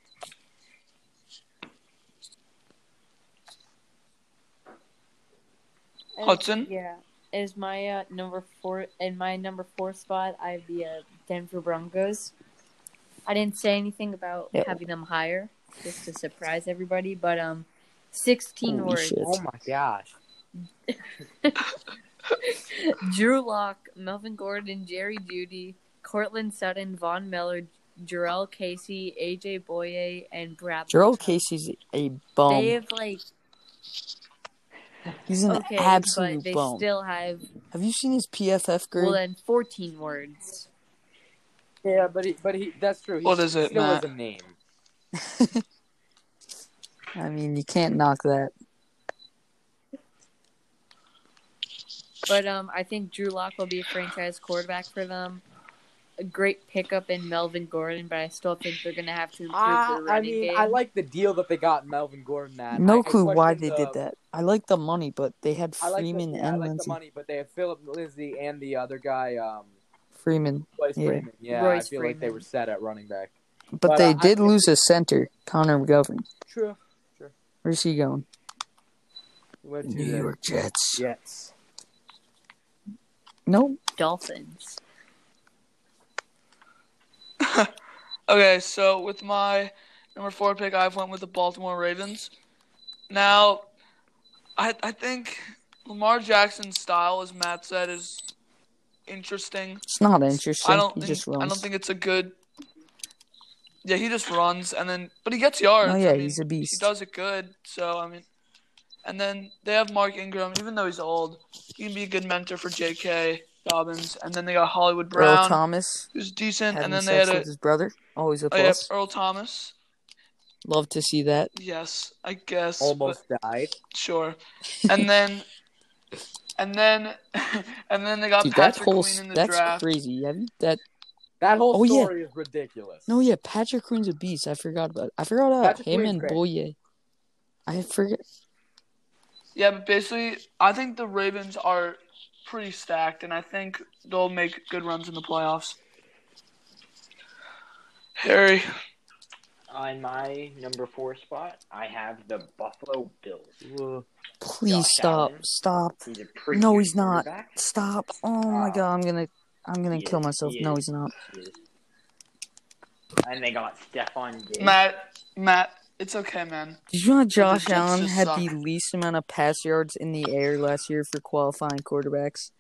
Hudson? Yeah. Is my uh, number four in my number four spot? I have the uh, Denver Broncos. I didn't say anything about Yeah. having them higher, just to surprise everybody. But um, sixteen Holy words. shit. Oh my gosh. Drew Lock, Melvin Gordon, Jerry Jeudy, Courtland Sutton, Von Miller, Jurrell Casey, AJ Bouye, and Brad. Jurrell Casey's a bum. They have like He's an okay, absolute but they bum. still have Have you seen his PFF grade? well then fourteen words. Yeah, but he, but he, that's true. He What is it, still Matt? has a name. I mean, you can't knock that. But um, I think Drew Lock will be a franchise quarterback for them. A great pickup in Melvin Gordon, but I still think they're gonna have to improve Ah, their I running mean, game. I like the deal that they got Melvin Gordon at. No I clue why they question did that. I like the money, but they had I like, the, Freeman yeah, I and like the money, but they have Phillip Lindsay and the other guy, um, Freeman, Royce Yeah. Freeman. Yeah, Royce I feel like they were set at running back. but, But, they uh, I did think- lose a center, Connor McGovern. True. Where's he going? New York Jets. Jets. Nope. Dolphins. Okay, so with my number four pick, I've went with the Baltimore Ravens. Now, I I think Lamar Jackson's style, as Matt said, is interesting. It's not interesting. I don't he think. I don't think it's a good. Yeah, he just runs and then, but he gets yards. Oh, yeah, I mean, he's a beast. He does it good. So I mean, and then they have Mark Ingram. Even though he's old, he can be a good mentor for J.K. Dobbins. And then they got Hollywood Brown, Earl Thomas who's decent. And then they had a his brother. Oh, Always a oh, yeah, plus. Earl Thomas. Love to see that. Yes, I guess. but- Almost died. Sure. And then and then and then they got Dude, that Patrick whole Queen in the that's draft. crazy. Have you, that That whole Oh, yeah. story is ridiculous. no, yeah, Patrick Queen's a beast. I forgot about. I forgot about Patrick him Queen's and great. Bouye. I forget. Yeah, but basically I think the Ravens are pretty stacked and I think they'll make good runs in the playoffs. Harry. In my number four spot, I have the Buffalo Bills. Please Josh stop. Allen. Stop. He's No, he's not. Stop. Oh my Uh, god, I'm gonna I'm gonna kill is, myself. he No, is. he's not. He. And they got Stefon Diggs. Matt Matt, it's okay, man. Did you know Josh Jets Allen had suck. the least amount of pass yards in the air last year for qualifying quarterbacks?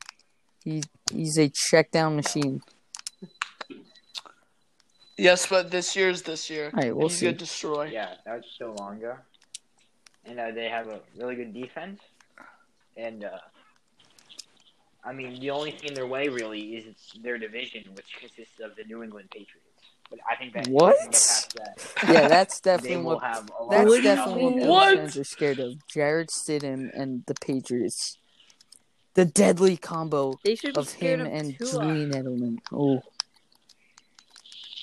He he's a check down machine. Yes, but this year's this year. All right, we'll He's see. gonna destroy. Yeah, that was so long ago. And uh, they have a really good defense. And, uh, I mean, the only thing in their way, really, is their division, which consists of the New England Patriots. But I think that What? if they get past that, Yeah, that's definitely what have that's of definitely what trouble. What? fans are scared of. Jarrett Stidham and the Patriots. The deadly combo They should be of him of and Tua. Julian Edelman. Oh,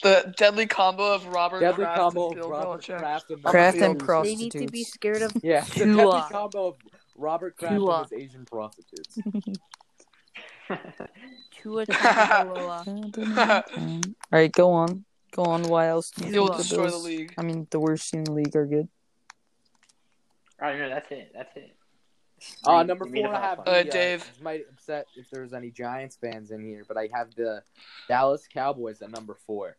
The deadly combo of Robert Deadly Kraft combo and of Bill Robert Belichick. Kraft and Kraft field. and They need to be scared of Yeah, the Tua. deadly combo of Robert Kraft Tua. and his Asian prostitutes. Tua Tagovailoa. All right, go on. Go on. Why else do you He'll think the destroy the Bills? league. I mean, the worst team in the league are good. I don't that's it. That's it. Uh, Three- number three made four, I have off. the, Uh, uh, Dave. This might upset if there's any Giants fans in here, but I have the Dallas Cowboys at number four.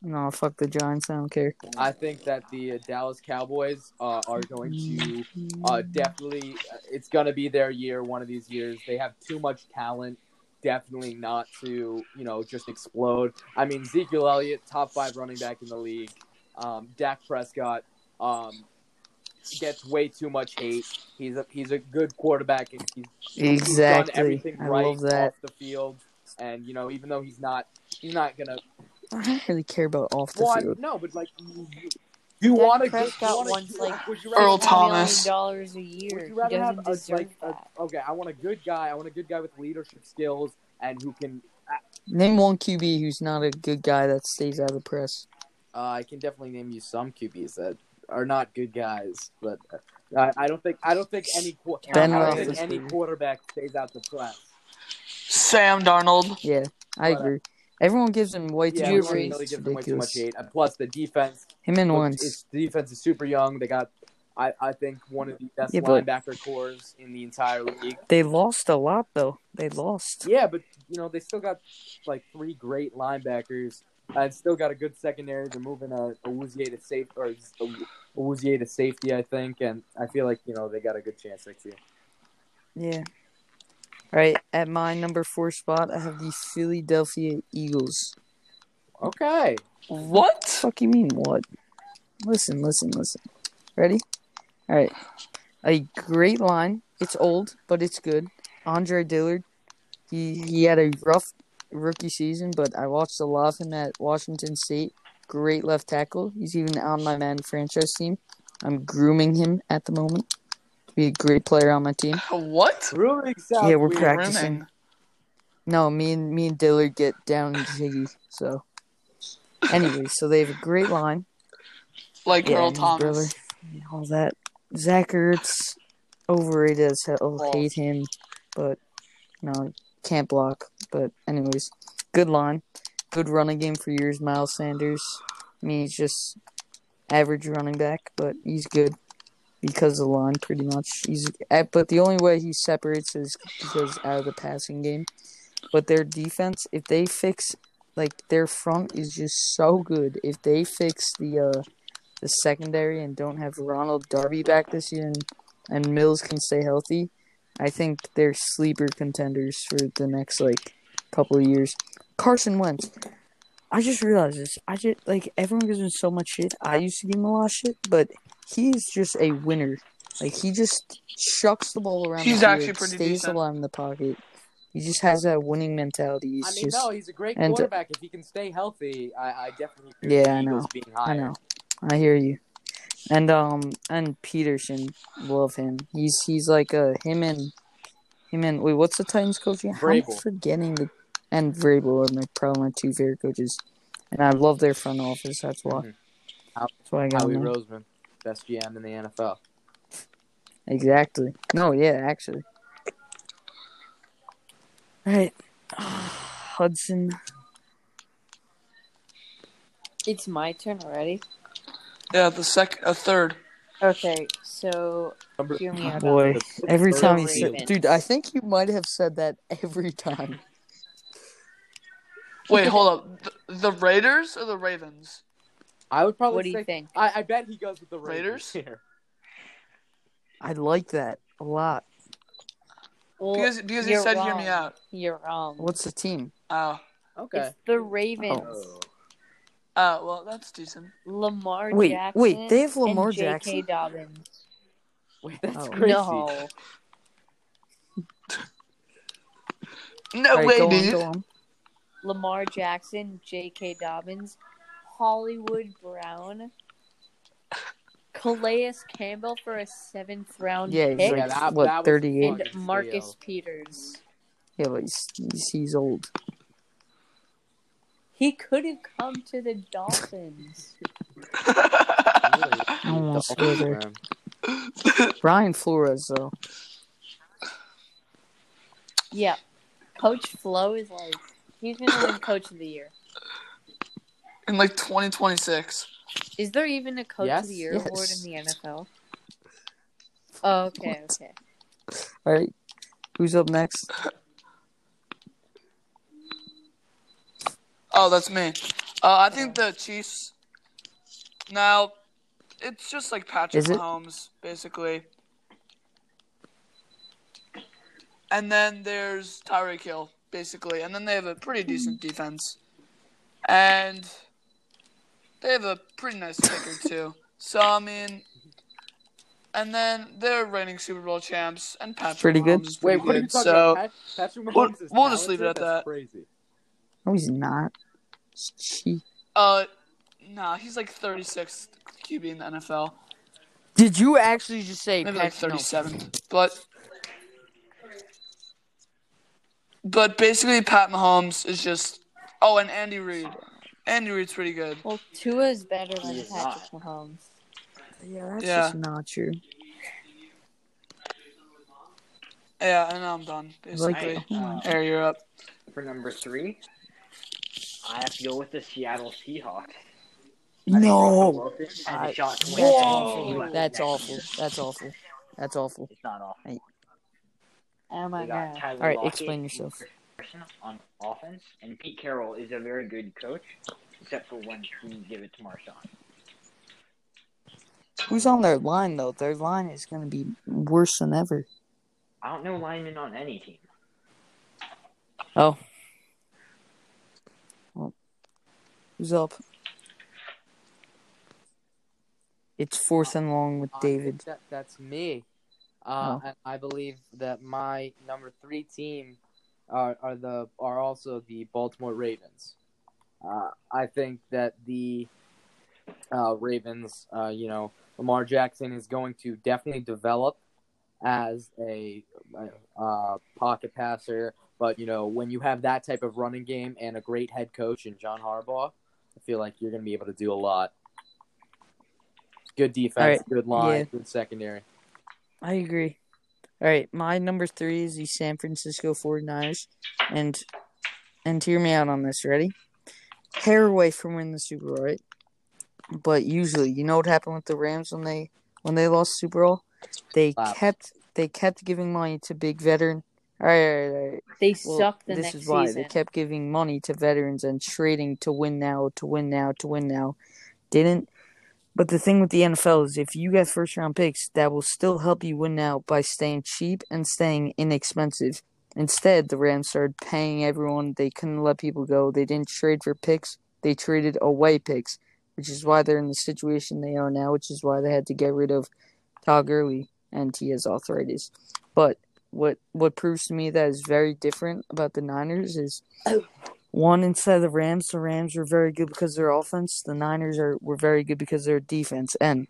No, fuck the Giants. I don't care. I think that the uh, Dallas Cowboys uh, are going to uh, definitely. It's going to be their year. One of these years, they have too much talent. Definitely not to you know just explode. I mean, Ezekiel Elliott, top five running back in the league. Um, Dak Prescott um, gets way too much hate. He's a he's a good quarterback. and He's, he's done Exactly. everything I right off the field. And you know, even though he's not, he's not gonna I don't really care about off the well, I- field. no, but like you Dak want to Prescott wants like would you Earl rather $50 Thomas. million dollars a year. Would you rather have a, deserve like a, okay? I want a good guy. I want a good guy with leadership skills and who can. Name one QB who's not a good guy that stays out of the press. Uh, I can definitely name you some QBs that are not good guys, but uh, I, I don't think I don't think any Ben I don't think any quarterback stays out the press. Sam Darnold. Yeah, I But, uh, agree. Everyone gives him way too Yeah, much really gives them way too much hate. And plus, the defense. Him and. It's, the defense is super young. They got, I, I think, one of the best Yeah, linebacker cores in the entire league. They lost a lot though. They lost. Yeah, but you know they still got like three great linebackers and still got a good secondary. They're moving a, Awuzie to safe or a Wouzier to safety, I think, and I feel like you know they got a good chance next year. Yeah. All right, at my number four spot, I have the Philadelphia Eagles. Okay, What? Fuck you mean what? Listen, listen, listen. Ready? All right. A great line. It's old, but it's good. Andre Dillard. He he had a rough rookie season, but I watched a lot of him at Washington State. Great left tackle. He's even on my man franchise team. I'm grooming him at the moment be a great player on my team. What? grooming sounds Yeah, we're weird. practicing. Grooming. No, me and me and Dillard get down and jiggy. So, anyway, so they have a great line. Like Yeah, Earl and his Thomas. brother. and all that. Zach Ertz, overrated as hell. False. Hate him, but no, can't block. But anyways, good line, good running game for years. Miles Sanders. I mean, he's just average running back, but he's good because the line, pretty much. He's uh, but the only way he separates is because out of the passing game. But their defense, if they fix, like their front is just so good. If they fix the uh the secondary and don't have Ronald Darby back this year and, and Mills can stay healthy, I think they're sleeper contenders for the next like couple of years. Carson Wentz. I just realized this. I just like everyone gives him so much shit. I used to give him a lot of shit, but he's just a winner. Like he just shucks the ball around. He's the actually field, pretty stays decent. alive in the pocket. He just has that winning mentality. He's I mean, just no, he's a great and- quarterback. If he can stay healthy, I, I definitely agree Yeah, with I know. Being I know. I hear you. And um and Pederson, love him. He's he's like a him and him and wait, what's the Titans coach? again? I'm forgetting the and Vrabel are my probably my two favorite coaches. And I love their front office. That's why. Mhm. That's why I got Howie. Roseman, best GM in the NFL. Exactly. No, yeah, actually. All right, Hudson. It's my turn already. Yeah, the sec, a third. Okay, so Number, hear me out. Boy, on this. every The time you Ravens. said, dude, I think you might have said that every time. Wait, hold up. The, the Raiders or the Ravens? I would probably What do you say, think? I, I bet he goes with the Raiders? Raiders here. I like that a lot. Well, Because because he you're said hear me out. You're wrong. What's the team? Oh. Okay. It's the Ravens. Oh. Oh, well, that's decent. Lamar Wait, Jackson. wait, they have Lamar and J.K. Jackson? Dobbins. Wait, that's Oh. crazy. No. No All right, way, go on, dude. go on. Lamar Jackson, J.K. Dobbins, Hollywood Brown, Calais Campbell for a seventh round Yeah, he's pick, like that- what that was thirty eight. and fucking Marcus steal. Peters. Yeah, but he's, he's he's old. He could have come to the Dolphins. Really? Almost Dolphins, with man. Brian Flores though. yeah. Coach Flo is like he's gonna win coach of the year. In like 2026. Is there even a coach Yes, of the year yes. award in the NFL? Oh, okay, okay. All right, who's up next? Oh, that's me. Uh, I think the Chiefs. Now, it's just like Patrick Is it? Mahomes, basically. And then there's Tyreek Hill, basically. And then they have a pretty decent defense. And they have a pretty nice kicker, too. So, I mean. And then they're reigning Super Bowl champs, and Patrick Pretty good. Mahomes is Wait, pretty what are you good. talking So, about? Pat- Patrick Mahomes we'll- is we'll just leave it at That's that. Crazy. No, he's not. She. uh, Nah, he's like 36 QB in the NFL. Did you actually just say Maybe Patrick Mahomes? 37. But but basically, Pat Mahomes is just. Oh, and Andy Reid. Andy Reid's pretty good. Well, Tua is better than He is Patrick Mahomes. Yeah, that's Yeah. just not true. Yeah, and I'm done. Like, Basically, uh, Air, you're up. For number three, I have to go with the Seattle Seahawks. No, Wilson has a I- shot to win that's the awful. division That's next awful. year. That's awful. That's awful. It's not awful. Oh my They got god. Tyler All right, Lockett explain yourself. Christian on offense, and Pete Carroll is a very good coach, except for when he give it to Marshawn. Who's on their line though? Their line is going to be worse than ever. I don't know linemen on any team. Oh. Well, who's up? It's fourth and long with Uh, David. That, that's me. Uh, Oh. I believe that my number three team are, are the are also the Baltimore Ravens. Uh, I think that the uh, Ravens, uh, you know, Lamar Jackson is going to definitely develop as a uh, pocket passer. But you know, when you have that type of running game and a great head coach in John Harbaugh, I feel like you're going to be able to do a lot. Good defense, right. good line, Yeah. good secondary. I agree. All right, my number three is the San Francisco 49ers. And and hear me out on this. Ready? Hair away from winning the Super Bowl, right? But usually, you know what happened with the Rams when they when they lost Super Bowl? They Wow. kept they kept giving money to big veteran. All right, all right, all right. They Well, suck the this is why season. they kept giving money to veterans and trading to win now, to win now, to win now. Didn't. But the thing with the NFL is, if you get first round picks, that will still help you win now by staying cheap and staying inexpensive. Instead, the Rams started paying everyone. They couldn't let people go. They didn't trade for picks. They traded away picks, which is why they're in the situation they are now. Which is why they had to get rid of Todd Gurley and he has arthritis. But what what proves to me that is very different about the Niners is oh. One instead of the Rams, the Rams were very good because of their offense. The Niners are were very good because of their defense. And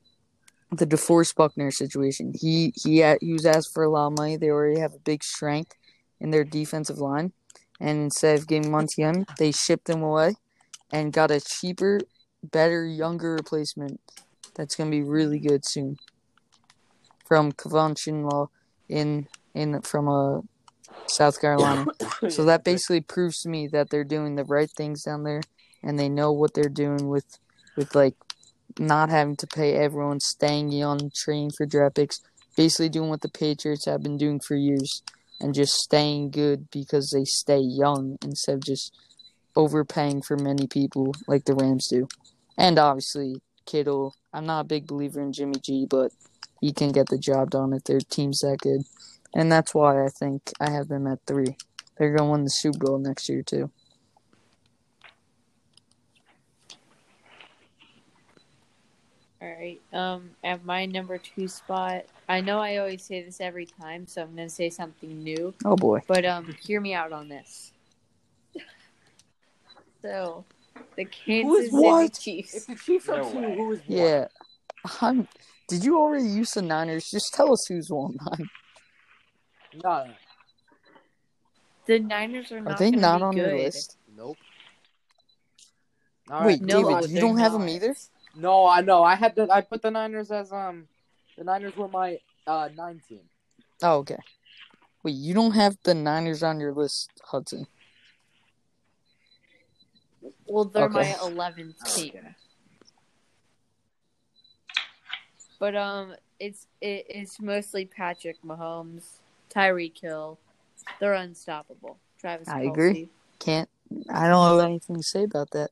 the DeForest Buckner situation, he he had, he was asked for a lot of money. They already have a big strength in their defensive line, and instead of giving money to him, they shipped him away and got a cheaper, better, younger replacement that's going to be really good soon. From Kavan Law in in from uh, South Carolina. So that basically proves to me that they're doing the right things down there, and they know what they're doing with, with like, not having to pay everyone, staying young, training for draft picks, basically doing what the Patriots have been doing for years, and just staying good because they stay young instead of just overpaying for many people like the Rams do. And obviously Kittle. I'm not a big believer in Jimmy G, but he can get the job done if their team's that good. And that's why I think I have them at three. They're going to win the Super Bowl next year, too. All right. Um, at my number two spot, I know I always say this every time, so I'm gonna say something new. Oh, boy. But um, hear me out on this. So, the Kansas City what? Chiefs. If the Chiefs are No two, way. who is one? Yeah. I'm, did you already use the Niners? Just tell us who's won. I'm, No, no, The Niners are not. are they not be on good. your list? nope. All Wait, right, No, David, you don't have not. them either? No, I know. I had the I put the Niners as um the Niners were my uh nine team. Oh, okay. Wait, you don't have the Niners on your list, Hudson. Well, they're Okay. my 11th team. Okay. But um, it's it, it's mostly Patrick Mahomes, Tyreek Hill. They're unstoppable. Travis. I Kelce. agree. Can't. I don't have anything to say about that.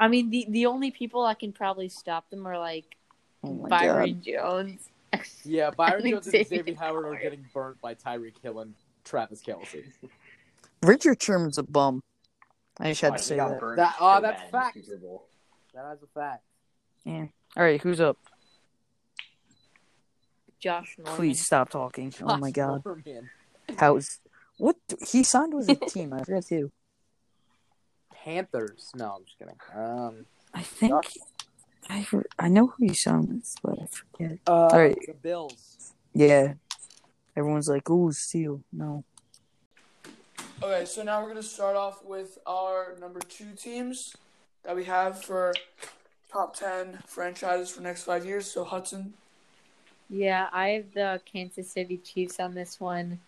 I mean, the the only people that can probably stop them are like Oh my Byron Jones. Yeah, Byron think Jones and Xavier Xavier Howard are getting burnt by Tyreek Hill and Travis Kelce. Richard Sherman's a bum. I just had Oh, to say got that. burned That- oh, so oh, that's bad in fact. the Super That is a fact. Yeah. All right, who's up? Josh Norman. Please stop talking. Oh my god. Norman. How's what he signed with a team? I forgot too. Panthers. No, I'm just kidding. Um, I think I I know who he's on with, but I forget. Uh, All right. The Bills. Yeah, everyone's like, "Ooh, steal." No. Okay, so now we're gonna start off with our number two teams that we have for top ten franchises for next five years. So Hudson, Yeah, I have the Kansas City Chiefs on this one.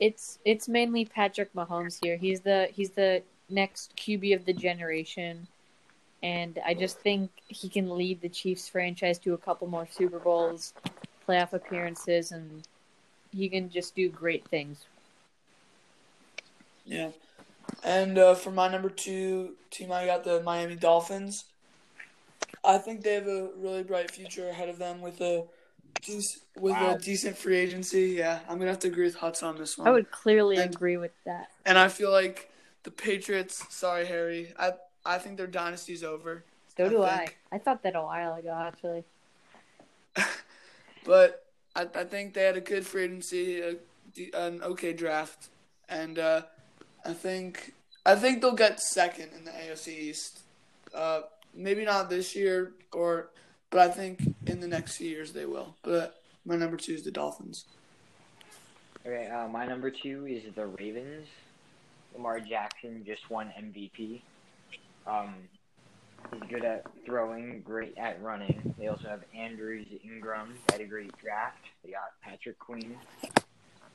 It's it's mainly Patrick Mahomes here. He's the he's the next QB of the generation. And I just think he can lead the Chiefs franchise to a couple more Super Bowls, playoff appearances, and he can just do great things. yeah, and uh, for my number two team, I got the Miami Dolphins. I think they have a really bright future ahead of them with a with Wow. a decent free agency. Yeah, I'm gonna have to agree with Hudson on this one. I would clearly And- agree with that. And I feel like the Patriots. Sorry, Harry. I I think their dynasty's over. So I do I. think- I thought that a while ago, actually. But I, I think they had a good free agency, a, an okay draft, and uh, I think I think they'll get second in the AFC East. Uh, maybe not this year, or but I think in the next few years they will. But my number two is the Dolphins. Okay, uh, my number two is the Ravens. Lamar Jackson just won MVP. Um, he's good at throwing, great at running. They also have Andrews Ingram. Had a great draft. They got Patrick Queen.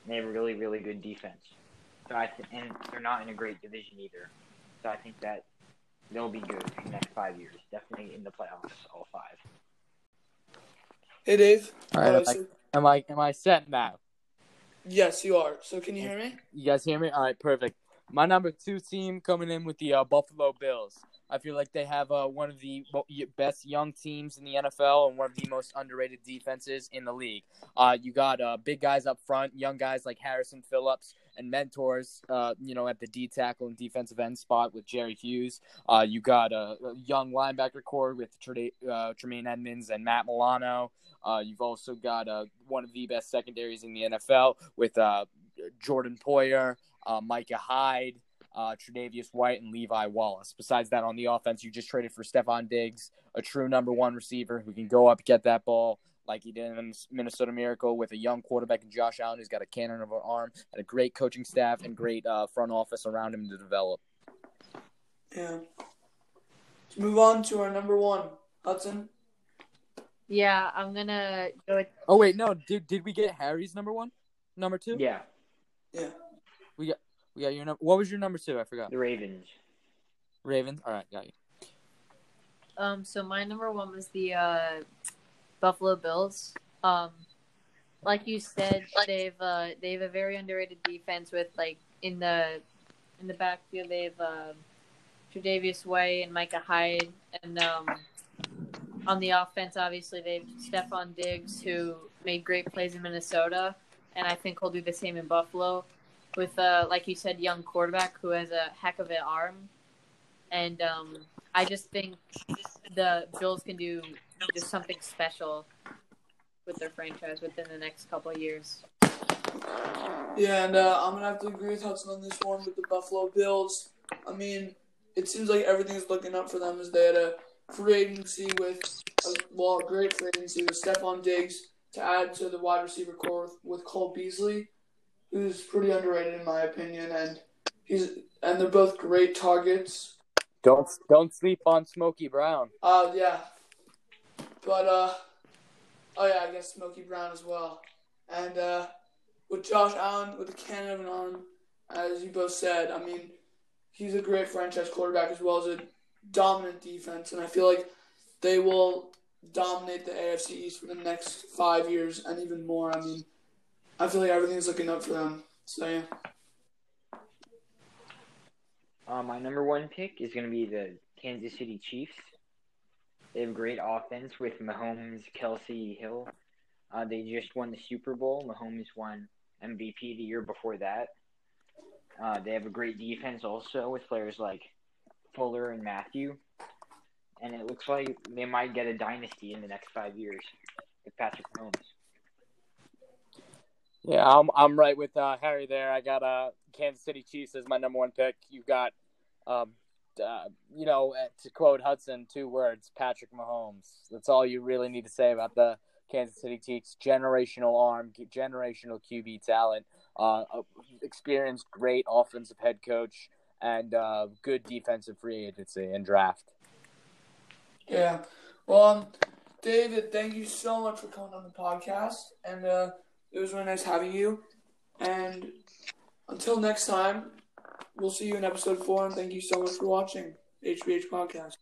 They have a really, really good defense. So I th- and they're not in a great division either. So I think that they'll be good in the next five years. Definitely in the playoffs, all five. Hey Dave. All right, Uh, am I- Am I am I set now? yes, you are. So can you hear me? You guys hear me? All right, perfect. My number two team coming in with the uh, Buffalo Bills. I feel like they have uh, one of the best young teams in the NFL and one of the most underrated defenses in the league. Uh, you got uh, big guys up front, young guys like Harrison Phillips, and mentors, uh, you know, at the D tackle and defensive end spot with Jerry Hughes. Uh, you got a, a young linebacker core with Tre- uh, Tremaine Edmunds and Matt Milano. Uh, you've also got uh, one of the best secondaries in the NFL with uh, Jordan Poyer, uh, Micah Hyde, uh, Tre'Davious White, and Levi Wallace. Besides that, on the offense, you just traded for Stefon Diggs, a true number one receiver who can go up, get that ball like he did in the Minnesota Miracle with a young quarterback in Josh Allen who's got a cannon of an arm and a great coaching staff and great uh, front office around him to develop. Yeah. Let's move on to our number one, Hudson. Yeah, I'm gonna go with Oh wait, no, did did we get Harry's number one, number two? Yeah, Yeah. we got your number. What was your number two? I forgot. the Ravens. Ravens. All right, got you. Um, so my number one was the uh, Buffalo Bills. Um, like you said, they've uh, they have a very underrated defense with like in the in the backfield they have um, Tre'Davious White and Micah Hyde, and um, on the offense, obviously they've Stefon Diggs who made great plays in Minnesota, and I think he'll do the same in Buffalo. With uh, like you said, young quarterback who has a heck of an arm, and um, I just think the Bills can do just something special with their franchise within the next couple years. Yeah, and uh, I'm gonna have to agree with Hudson on this one with the Buffalo Bills. I mean, it seems like everything's looking up for them as they had a free agency with, a, well, a great free agency with Stefon Diggs to add to the wide receiver core with, with Cole Beasley, who's pretty underrated in my opinion, and he's and they're both great targets. Don't don't sleep on Smokey Brown. Uh, yeah, but uh, oh yeah, I guess Smokey Brown as well, and uh, with Josh Allen with the cannon of an arm, as you both said, I mean, he's a great franchise quarterback as well as a dominant defense, and I feel like they will dominate the AFC East for the next five years and even more. I mean, I feel like everything's looking up for them. So yeah, Uh, my number one pick is going to be the Kansas City Chiefs. They have great offense with Mahomes, Kelce, Hill. Uh, they just won the Super Bowl. Mahomes won MVP the year before that. Uh, they have a great defense also with players like Fuller and Mathieu. And it looks like they might get a dynasty in the next five years with Patrick Mahomes. Yeah, I'm I'm right with uh, Harry there. I got uh, Kansas City Chiefs as my number one pick. You've got um, uh, you know, uh, to quote Hudson, two words: Patrick Mahomes. That's all you really need to say about the Kansas City Chiefs. Generational arm, generational QB talent, uh, experienced, great offensive head coach, and uh, good defensive free agency and draft. Yeah. Well, um, David, thank you so much for coming on the podcast, and uh, it was really nice having you. And until next time, we'll see you in episode four, and thank you so much for watching HBH Podcast.